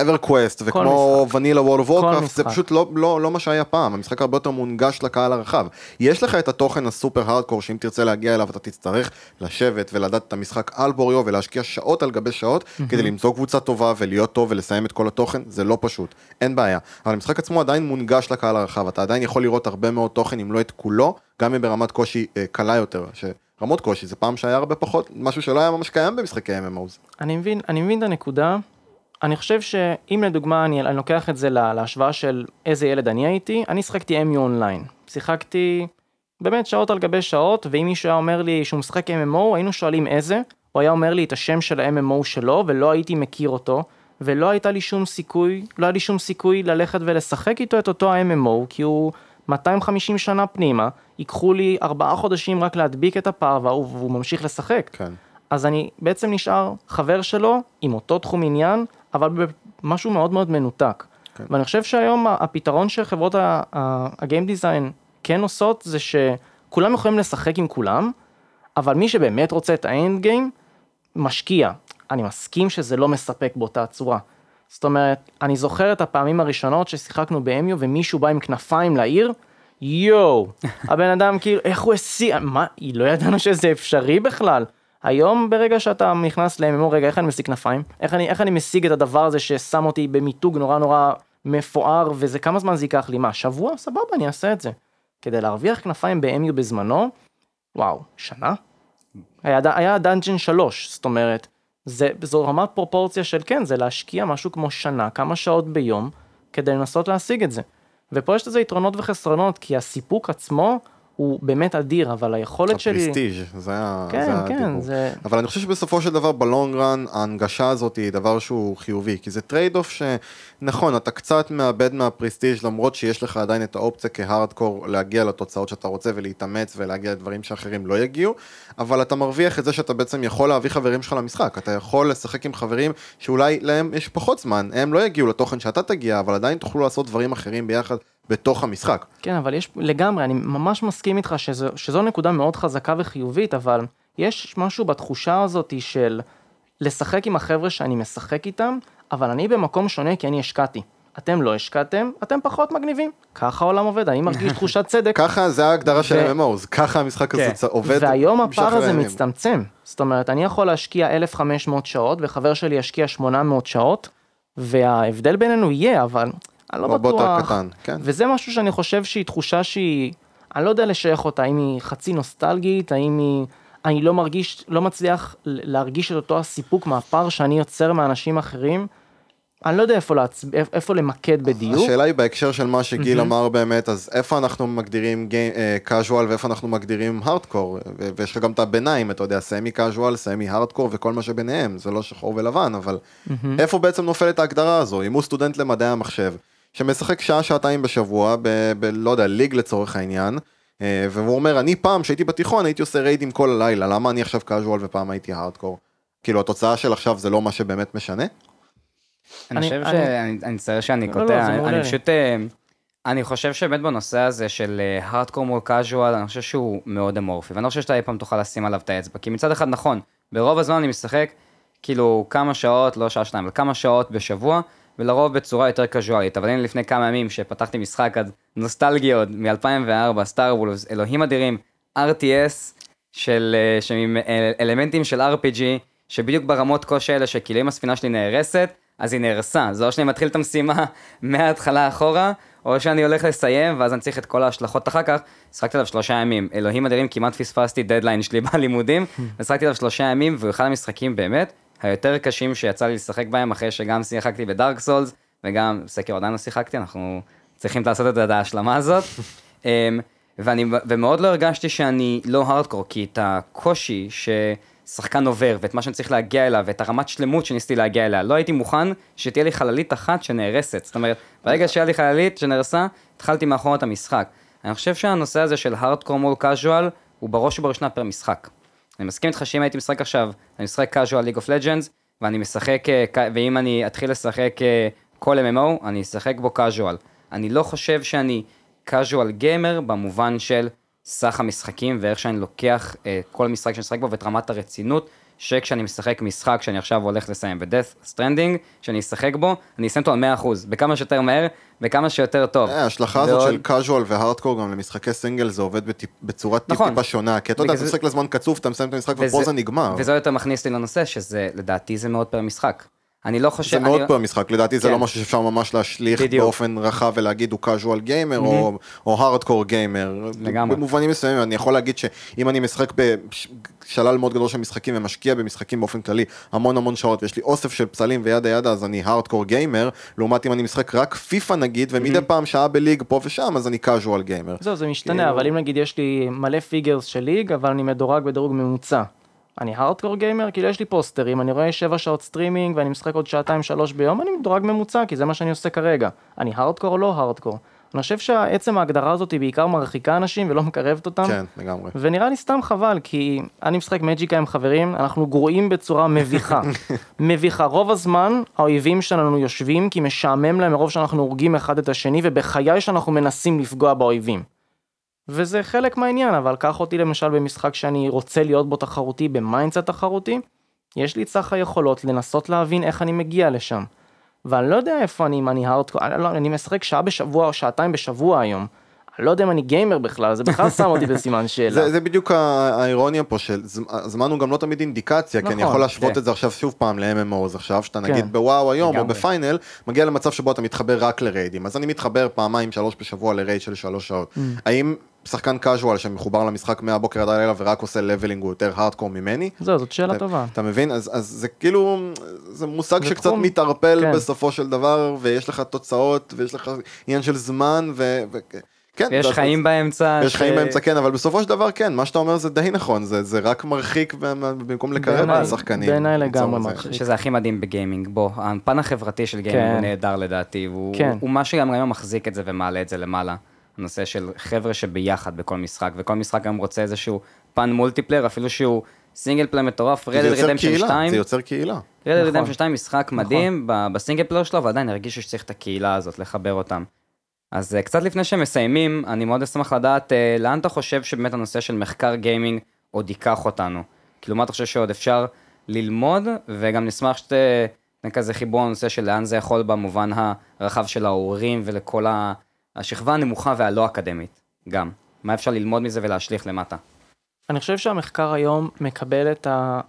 EverQuest וכמו vanilla World of Warcraft זה פשוט לא, לא, לא מה שהיה פעם, המשחק הרבה יותר מונגש לקהל הרחב. יש לך את התוכן הסופר הארדקור שאם תרצה להגיע אליו אתה תצטרך לשבת ולדעת את המשחק על בוריו ולהשקיע שעות על גבי שעות mm-hmm. כדי למצוא קבוצה טובה ולהיות טוב ולסיים את כל התוכן, זה לא פשוט, אין בעיה. אבל המשחק עצמו עדיין מונגש לקהל הרחב, אתה עדיין יכול לראות הרבה מאוד תוכן אם לא את כולו, גם אם ברמת קושי אה, קלה יותר. ש... רמות קושי זה פעם שהיה הרבה פחות משהו שלא היה ממש קיים במשחקי MMOs. אני מבין, אני מבין את הנקודה, אני חושב שאם לדוגמה אני, אני לוקח את זה להשוואה של איזה ילד אני הייתי, אני שחקתי MU אונליין. שיחקתי באמת שעות על גבי שעות, ואם מישהו היה אומר לי שהוא משחק MMO, היינו שואלים איזה, הוא היה אומר לי את השם של ה-MMO שלו, ולא הייתי מכיר אותו, ולא הייתה לי שום סיכוי, לא היה לי שום סיכוי ללכת ולשחק איתו את אותו ה-MMO, כי הוא 250 שנה פנימה, ייקחו לי ארבעה חודשים רק להדביק את הפער והוא, והוא ממשיך לשחק. כן. אז אני בעצם נשאר חבר שלו עם אותו תחום עניין, אבל במשהו מאוד מאוד מנותק. כן. ואני חושב שהיום הפתרון שחברות הגיים דיזיין כן עושות זה שכולם יכולים לשחק עם כולם, אבל מי שבאמת רוצה את האנד גיים, משקיע. אני מסכים שזה לא מספק באותה צורה. זאת אומרת, אני זוכר את הפעמים הראשונות ששיחקנו באמיו ומישהו בא עם כנפיים לעיר, יואו, *laughs* הבן אדם כאילו, איך הוא השיג, מה, לא ידענו שזה אפשרי בכלל. היום ברגע שאתה נכנס ל-MMO, רגע, איך אני משיג כנפיים? איך אני, איך אני משיג את הדבר הזה ששם אותי במיתוג נורא נורא מפואר, וזה כמה זמן זה ייקח לי? מה, שבוע? סבבה, אני אעשה את זה. כדי להרוויח כנפיים ב-MU בזמנו, וואו, שנה? היה, היה dungeon 3, זאת אומרת, זה, זו רמת פרופורציה של כן, זה להשקיע משהו כמו שנה, כמה שעות ביום, כדי לנסות להשיג את זה. ופה יש לזה יתרונות וחסרונות, כי הסיפוק עצמו הוא באמת אדיר, אבל היכולת שלי... ה prestige, זה היה כן, זה כן, הדיבור. זה... אבל אני חושב שבסופו של דבר ב long run, ההנגשה הזאת היא דבר שהוא חיובי, כי זה trade off שנכון, אתה קצת מאבד מה prestige למרות שיש לך עדיין את האופציה כהארדקור להגיע לתוצאות שאתה רוצה ולהתאמץ ולהגיע לדברים שאחרים לא יגיעו, אבל אתה מרוויח את זה שאתה בעצם יכול להביא חברים שלך למשחק, אתה יכול לשחק עם חברים שאולי להם יש פחות זמן, הם לא יגיעו לתוכן שאתה תגיע, אבל עדיין תוכלו לעשות דברים אחרים ביחד. בתוך המשחק. כן, אבל יש לגמרי, אני ממש מסכים איתך שזו, שזו נקודה מאוד חזקה וחיובית, אבל יש משהו בתחושה הזאת של לשחק עם החבר'ה שאני משחק איתם, אבל אני במקום שונה כי אני השקעתי. אתם לא השקעתם, אתם פחות מגניבים. ככה העולם עובד, אני מרגיש *laughs* תחושת צדק. ככה זה ההגדרה ו... של MMOs, ככה המשחק הזה כן. עובד. והיום הפער הזה מצטמצם. זאת אומרת, אני יכול להשקיע 1,500 שעות, וחבר שלי ישקיע 800 שעות, וההבדל בינינו יהיה, אבל אני לא בטוח. קטן, כן. וזה משהו שאני חושב שהיא תחושה שהיא, אני לא יודע לשייך אותה, האם היא חצי נוסטלגית, האם היא... אני לא מרגיש, לא מצליח להרגיש את אותו הסיפוק מהפער שאני יוצר מאנשים אחרים. אני לא יודע איפה, להצ... איפה למקד בדיוק. השאלה היא בהקשר של מה שגיל mm-hmm. אמר באמת, אז איפה אנחנו מגדירים קאז'ואל uh, ואיפה אנחנו מגדירים הארדקור, ויש לך גם את הביניים, אתה יודע, סמי קאז'ואל, סמי הארדקור וכל מה שביניהם, זה לא שחור ולבן, אבל mm-hmm. איפה בעצם נופלת ההגדרה הזו? אם הוא סטודנט למדעי המחשב, שמשחק שעה, שעתיים בשבוע, ב... ב לא יודע, ליג לצורך העניין, uh, והוא אומר, אני פעם, כשהייתי בתיכון, הייתי עושה ריידים כל הלילה, למה אני עכשיו קאז'ואל ופעם הייתי הארדקור? כאילו, התוצאה של עכשיו זה לא מה שבאמת משנה? אני חושב שאני, אני מצטער שאני לא, לא, קוטע, אני. פשוט, אה, אני חושב שבאמת בנושא הזה של הארדקור מול קאז'ואל, אני חושב שהוא מאוד אמורפי, ואני לא חושב שאתה אי פעם תוכל לשים עליו את האצבע, כי מצד אחד נכון, ברוב הזמן אני משחק כאילו כמה שעות, לא שעה שניים, אבל כמה שעות בשבוע, ולרוב בצורה יותר קזואלית, אבל הנה לפני כמה ימים שפתחתי משחק אז נוסטלגי עוד מ-2004, סטאר וולס, אלוהים אדירים, RTS של, אה, שעם אל- אלמנטים של RPG, שבדיוק ברמות קושי האלה שכאילו אם הספינה שלי נהרסת, אז היא נהרסה, זה או שאני מתחיל את המשימה *laughs* מההתחלה אחורה, או שאני הולך לסיים, ואז אני צריך את כל ההשלכות אחר כך. שחקתי עליו שלושה ימים, אלוהים אדירים, כמעט פספסתי דדליין שלי *laughs* בלימודים, *laughs* ושחקתי עליו שלושה ימים, והוא אחד המשחקים באמת היותר קשים שיצא לי לשחק בהם, אחרי שגם שיחקתי בדארק סולס, וגם סקר עדיין לא שיחקתי, אנחנו צריכים לעשות את ההשלמה הזאת. *laughs* אמ, ואני, ומאוד לא הרגשתי שאני לא הארדקור, כי את הקושי ששחקן עובר, ואת מה שאני צריך להגיע אליו, ואת הרמת שלמות שניסיתי להגיע אליה, לא הייתי מוכן שתהיה לי חללית אחת שנהרסת. זאת אומרת, ברגע שהיה לי חללית שנהרסה, התחלתי מאחור את המשחק. אני חושב שהנושא הזה של הארדקור מול casual, הוא בראש ובראשונה פר משחק. אני מסכים איתך שאם הייתי משחק עכשיו, אני משחק casual League of Legends, ואני משחק, אה, ואם אני אתחיל לשחק אה, כל MMO, אני אשחק בו casual. אני לא חושב שאני casual gamer במובן של סך המשחקים ואיך שאני לוקח אה, כל משחק שאני משחק בו ואת רמת הרצינות, שכשאני משחק משחק שאני עכשיו הולך לסיים ב-Death Stranding, שאני אשחק בו, אני אסיים אותו על 100%, בכמה שיותר מהר, בכמה שיותר טוב. אה, ההשלכה הזאת של קאז'ואל והארדקור גם למשחקי סינגל זה עובד בצורה טיפ נכון. טיפה שונה, כי אתה יודע, אתה משחק לזמן קצוב, אתה מסיים את המשחק ופה זה נגמר. וזה יותר מכניס לי לנושא, שזה, לדעתי זה מאוד פר משחק. אני לא חושב... זה מאוד אני... פה המשחק, לדעתי זה כן. לא משהו שאפשר ממש להשליך בדיוק. באופן רחב ולהגיד הוא קאז'ואל גיימר או- או הארדקור גיימר. לגמרי. במובנים מסוימים אני יכול להגיד שאם אני משחק בשלל מאוד גדול של משחקים ומשקיע במשחקים באופן כללי המון המון שעות ויש לי אוסף של פסלים ו yada yada אז אני hardcore gamer, לעומת אם אני משחק רק פיפא נגיד ומדי פעם שעה ב League פה ושם אז אני casual gamer. זהו, זה משתנה, כאילו- אבל אם נגיד יש לי מלא figures של League, אבל אני מדורג בדירוג ממוצע. אני hardcore gamer, כאילו יש לי פוסטרים, אני רואה 7 שעות סטרימינג ואני משחק עוד שעתיים שלוש ביום, אני מדורג ממוצע, כי זה מה שאני עושה כרגע. אני הארדקור או לא הארדקור? אני חושב שעצם ההגדרה הזאת היא בעיקר מרחיקה אנשים ולא מקרבת אותם. כן, לגמרי. ונראה לי סתם חבל, כי אני משחק Magicka עם חברים, אנחנו גרועים בצורה מביכה. *laughs* מביכה. רוב הזמן האויבים שלנו יושבים כי משעמם להם מרוב שאנחנו הורגים אחד את השני, ובחיי שאנחנו מנסים לפגוע באויבים. וזה חלק מהעניין, אבל קח אותי למשל במשחק שאני רוצה להיות בו תחרותי, ב mindset תחרותי, יש לי את סך היכולות לנסות להבין איך אני מגיע לשם. ואני לא יודע איפה אני, אם אני הארדקור, אני, לא, אני משחק שעה בשבוע או שעתיים בשבוע היום. לא יודע אם אני גיימר בכלל, זה בכלל שם אותי בסימן *laughs* שאלה. זה, זה בדיוק האירוניה פה של ז- הזמן הוא גם לא תמיד אינדיקציה כי אני נכון, יכול להשוות כן. את זה עכשיו שוב פעם ל-MMOs עכשיו שאתה כן. נגיד בוואו היום או. בפיינל מגיע למצב שבו אתה מתחבר רק לריידים אז אני מתחבר פעמיים שלוש בשבוע לרייד של שלוש שעות Mm. האם שחקן קאז'ואל שמחובר למשחק מהבוקר עד הלילה ורק עושה לבלינג הוא יותר הארדקור ממני זהו, זאת שאלה טובה. אתה מבין אז אז זה כאילו זה מושג זה שקצת תחום. מתערפל כן. בסופו של דבר ויש לך תוצאות ויש לך עניין של זמן ו... כן, ויש ואתה- חיים באמצע. יש ש- חיים באמצע כן אבל בסופו של דבר כן מה שאתה אומר זה די נכון זה זה רק מרחיק במקום לקרב את השחקנים. בעיניי לגמרי זה. מרחיק. שזה הכי מדהים בגיימינג, בוא, הפן החברתי של גיימינג כן. הוא נהדר לדעתי, והוא כן. הוא מה שגם היום מחזיק את זה ומעלה את זה למעלה. הנושא של חבר'ה שביחד בכל משחק, וכל משחק היום רוצה איזשהו פן multiplayer, אפילו שהוא single player מטורף, זה Red Dead Redemption קהילה, 2, זה יוצר קהילה. Red Dead נכון. Redemption 2 משחק מדהים ב- ב single player שלו, ועדיין הרגישו שצריך את הקהילה הזאת, לחבר אותם. אז אה, קצת לפני שמסיימים, אני מאוד אשמח לדעת אה, לאן אתה חושב שבאמת הנושא של מחקר גיימינג עוד ייקח אותנו. כאילו מה אתה חושב שעוד אפשר ללמוד, וגם נשמח שתתן כזה חיבור לנושא של לאן זה יכול במובן הרחב של ההורים ולכל ה- השכבה הנמוכה והלא אקדמית, גם. מה אפשר ללמוד מזה ולהשליך למטה. אני חושב שהמחקר היום מקבל את ה...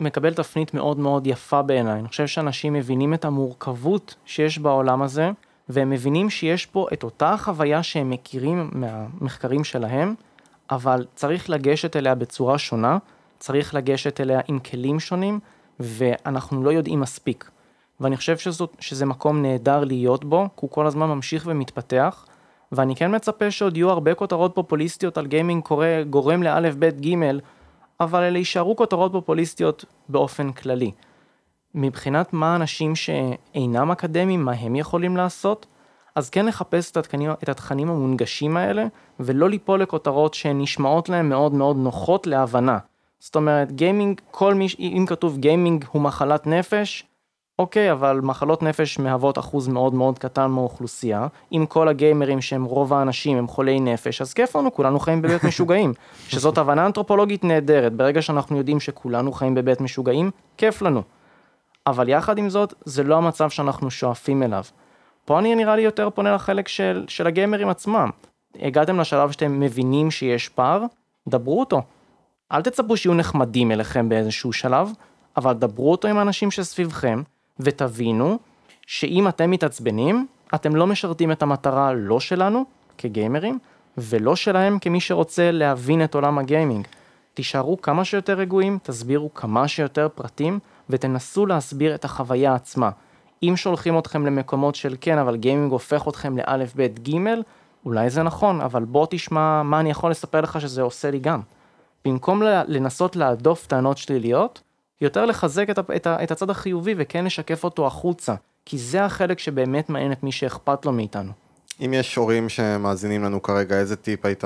מקבל תפנית מאוד מאוד יפה בעיניי. אני חושב שאנשים מבינים את המורכבות שיש בעולם הזה, והם מבינים שיש פה את אותה חוויה שהם מכירים מהמחקרים שלהם, אבל צריך לגשת אליה בצורה שונה, צריך לגשת אליה עם כלים שונים, ואנחנו לא יודעים מספיק. ואני חושב שזאת, שזה מקום נהדר להיות בו, כי הוא כל הזמן ממשיך ומתפתח, ואני כן מצפה שעוד יהיו הרבה כותרות פופוליסטיות על גיימינג קורא, גורם לאלף, בית, גימל, אבל אלה יישארו כותרות פופוליסטיות באופן כללי. מבחינת מה אנשים שאינם אקדמיים, מה הם יכולים לעשות, אז כן לחפש את התכנים, את התכנים המונגשים האלה, ולא ליפול לכותרות שהן נשמעות להם מאוד מאוד נוחות להבנה. זאת אומרת, גיימינג, כל מי, אם כתוב גיימינג הוא מחלת נפש, אוקיי, אבל מחלות נפש מהוות אחוז מאוד מאוד קטן מהאוכלוסייה. אם כל הגיימרים שהם רוב האנשים הם חולי נפש, אז כיף לנו, כולנו חיים בבית *laughs* משוגעים. שזאת הבנה אנתרופולוגית נהדרת, ברגע שאנחנו יודעים שכולנו חיים בבית משוגעים, כיף לנו. אבל יחד עם זאת, זה לא המצב שאנחנו שואפים אליו. פה אני נראה לי יותר פונה לחלק של, של הגיימרים עצמם. הגעתם לשלב שאתם מבינים שיש פער, דברו אותו. אל תצפו שיהיו נחמדים אליכם באיזשהו שלב, אבל דברו אותו עם האנשים שסביבכם, ותבינו שאם אתם מתעצבנים, אתם לא משרתים את המטרה לא שלנו, כגיימרים, ולא שלהם כמי שרוצה להבין את עולם הגיימינג. תישארו כמה שיותר רגועים, תסבירו כמה שיותר פרטים, ותנסו להסביר את החוויה עצמה. אם שולחים אתכם למקומות של כן, אבל גיימינג הופך אתכם לאלף, בית, גימל, אולי זה נכון, אבל בוא תשמע מה אני יכול לספר לך שזה עושה לי גם. במקום לנסות להדוף טענות שליליות, יותר לחזק את, את, את הצד החיובי וכן לשקף אותו החוצה, כי זה החלק שבאמת מעניין את מי שאכפת לו מאיתנו. אם יש הורים שמאזינים לנו כרגע, איזה טיפ היית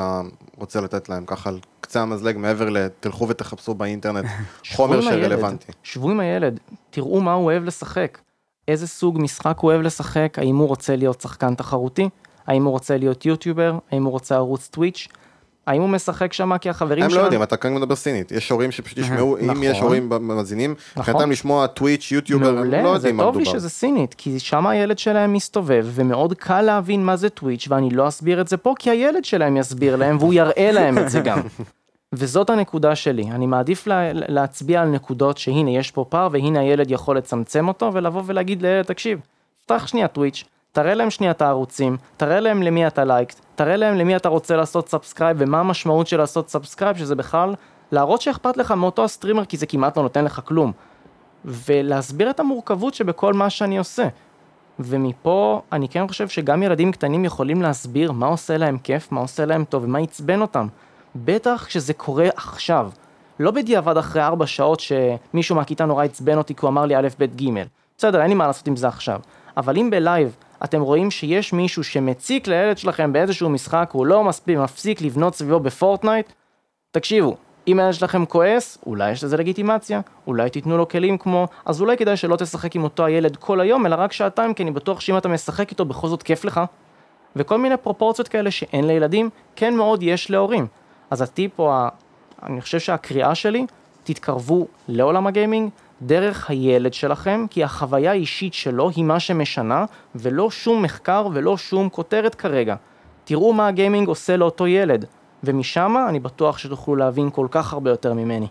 רוצה לתת להם? ככה על קצה המזלג מעבר לתלכו ותחפשו באינטרנט *laughs* חומר שרלוונטי? שבו עם הילד, תראו מה הוא אוהב לשחק, איזה סוג משחק הוא אוהב לשחק, האם הוא רוצה להיות שחקן תחרותי, האם הוא רוצה להיות יוטיובר, האם הוא רוצה ערוץ טוויץ', האם הוא משחק שם כי החברים שלנו... הם לא יודעים, אתה כאן מדבר סינית. יש הורים שפשוט ישמעו, אם יש נכון. הורים מאזינים, מבחינתם נכון. לשמוע טוויץ', יוטיובר, הם לא יודעים מה מדובר. זה טוב לי שזה סינית, כי שם הילד שלהם מסתובב, ומאוד קל להבין מה זה טוויץ', ואני לא אסביר את זה פה, כי הילד שלהם יסביר להם, והוא יראה להם את זה גם. *laughs* וזאת הנקודה שלי, אני מעדיף לה, להצביע על נקודות שהנה יש פה פער והנה הילד יכול לצמצם אותו ולבוא ולהגיד לילד תקשיב, פתח שנייה טוויץ', תראה להם שנייה את הערוצים, תראה להם למי אתה לייקט, תראה להם למי אתה רוצה לעשות subscribe ומה המשמעות של לעשות subscribe שזה בכלל להראות שאכפת לך מאותו הסטרימר כי זה כמעט לא נותן לך כלום. ולהסביר את המורכבות שבכל מה שאני עושה. ומפה אני כן חושב שגם ילדים קטנים יכולים להסביר מה עושה להם כיף, מה עושה להם טוב ומה עצבן אותם. בטח כשזה קורה עכשיו. לא בדיעבד אחרי ארבע שעות שמישהו מהכיתה נורא עצבן אותי כי הוא אמר לי א' ב' ג' בסדר אין לי מה לעשות עם זה עכשיו. אבל אם ב live אתם רואים שיש מישהו שמציק לילד שלכם באיזשהו משחק, הוא לא מספיק, מפסיק לבנות סביבו בפורטנייט, תקשיבו, אם הילד שלכם כועס, אולי יש לזה לגיטימציה, אולי תיתנו לו כלים כמו, אז אולי כדאי שלא תשחק עם אותו הילד כל היום, אלא רק שעתיים, כי אני בטוח שאם אתה משחק איתו בכל זאת כיף לך. וכל מיני פרופורציות כאלה שאין לילדים, כן מאוד יש להורים. אז הטיפ או ה... אני חושב שהקריאה שלי, תתקרבו לעולם הגיימינג, דרך הילד שלכם, כי החוויה האישית שלו היא מה שמשנה, ולא שום מחקר ולא שום כותרת כרגע. תראו מה הגיימינג עושה לאותו ילד, ומשם אני בטוח שתוכלו להבין כל כך הרבה יותר ממני.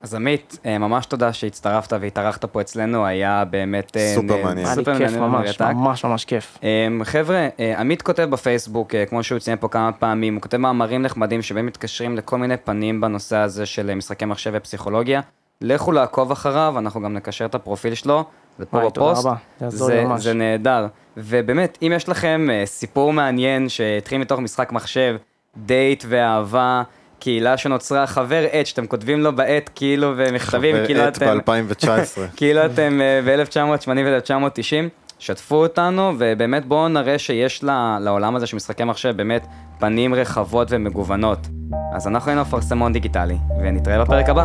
אז עמית, אה, ממש תודה שהצטרפת והתארחת פה אצלנו, היה באמת... אה, סופר מעניין. היה לי כיף ממש, ממש ממש כיף. אה, חבר'ה, עמית כותב בפייסבוק, כמו שהוא ציין פה כמה פעמים, הוא כותב מאמרים נחמדים שבהם מתקשרים לכל מיני פנים בנושא הזה של משחקי מחשב ופסיכולוגיה. לכו לעקוב אחריו, אנחנו גם נקשר את הפרופיל שלו, זה פה בפוסט, זה, זה נהדר. ובאמת, אם יש לכם uh, סיפור מעניין שהתחיל מתוך משחק מחשב, דייט ואהבה, קהילה שנוצרה, חבר עט, שאתם כותבים לו בעט כאילו ומכתבים, *laughs* כאילו אתם... חבר עט ב-2019. כאילו אתם uh, ב-1980 ו-1990. שתפו אותנו, ובאמת בואו נראה שיש לעולם הזה של משחקי מחשב באמת פנים רחבות ומגוונות. אז אנחנו היינו אפרסמון דיגיטלי, ונתראה בפרק הבא.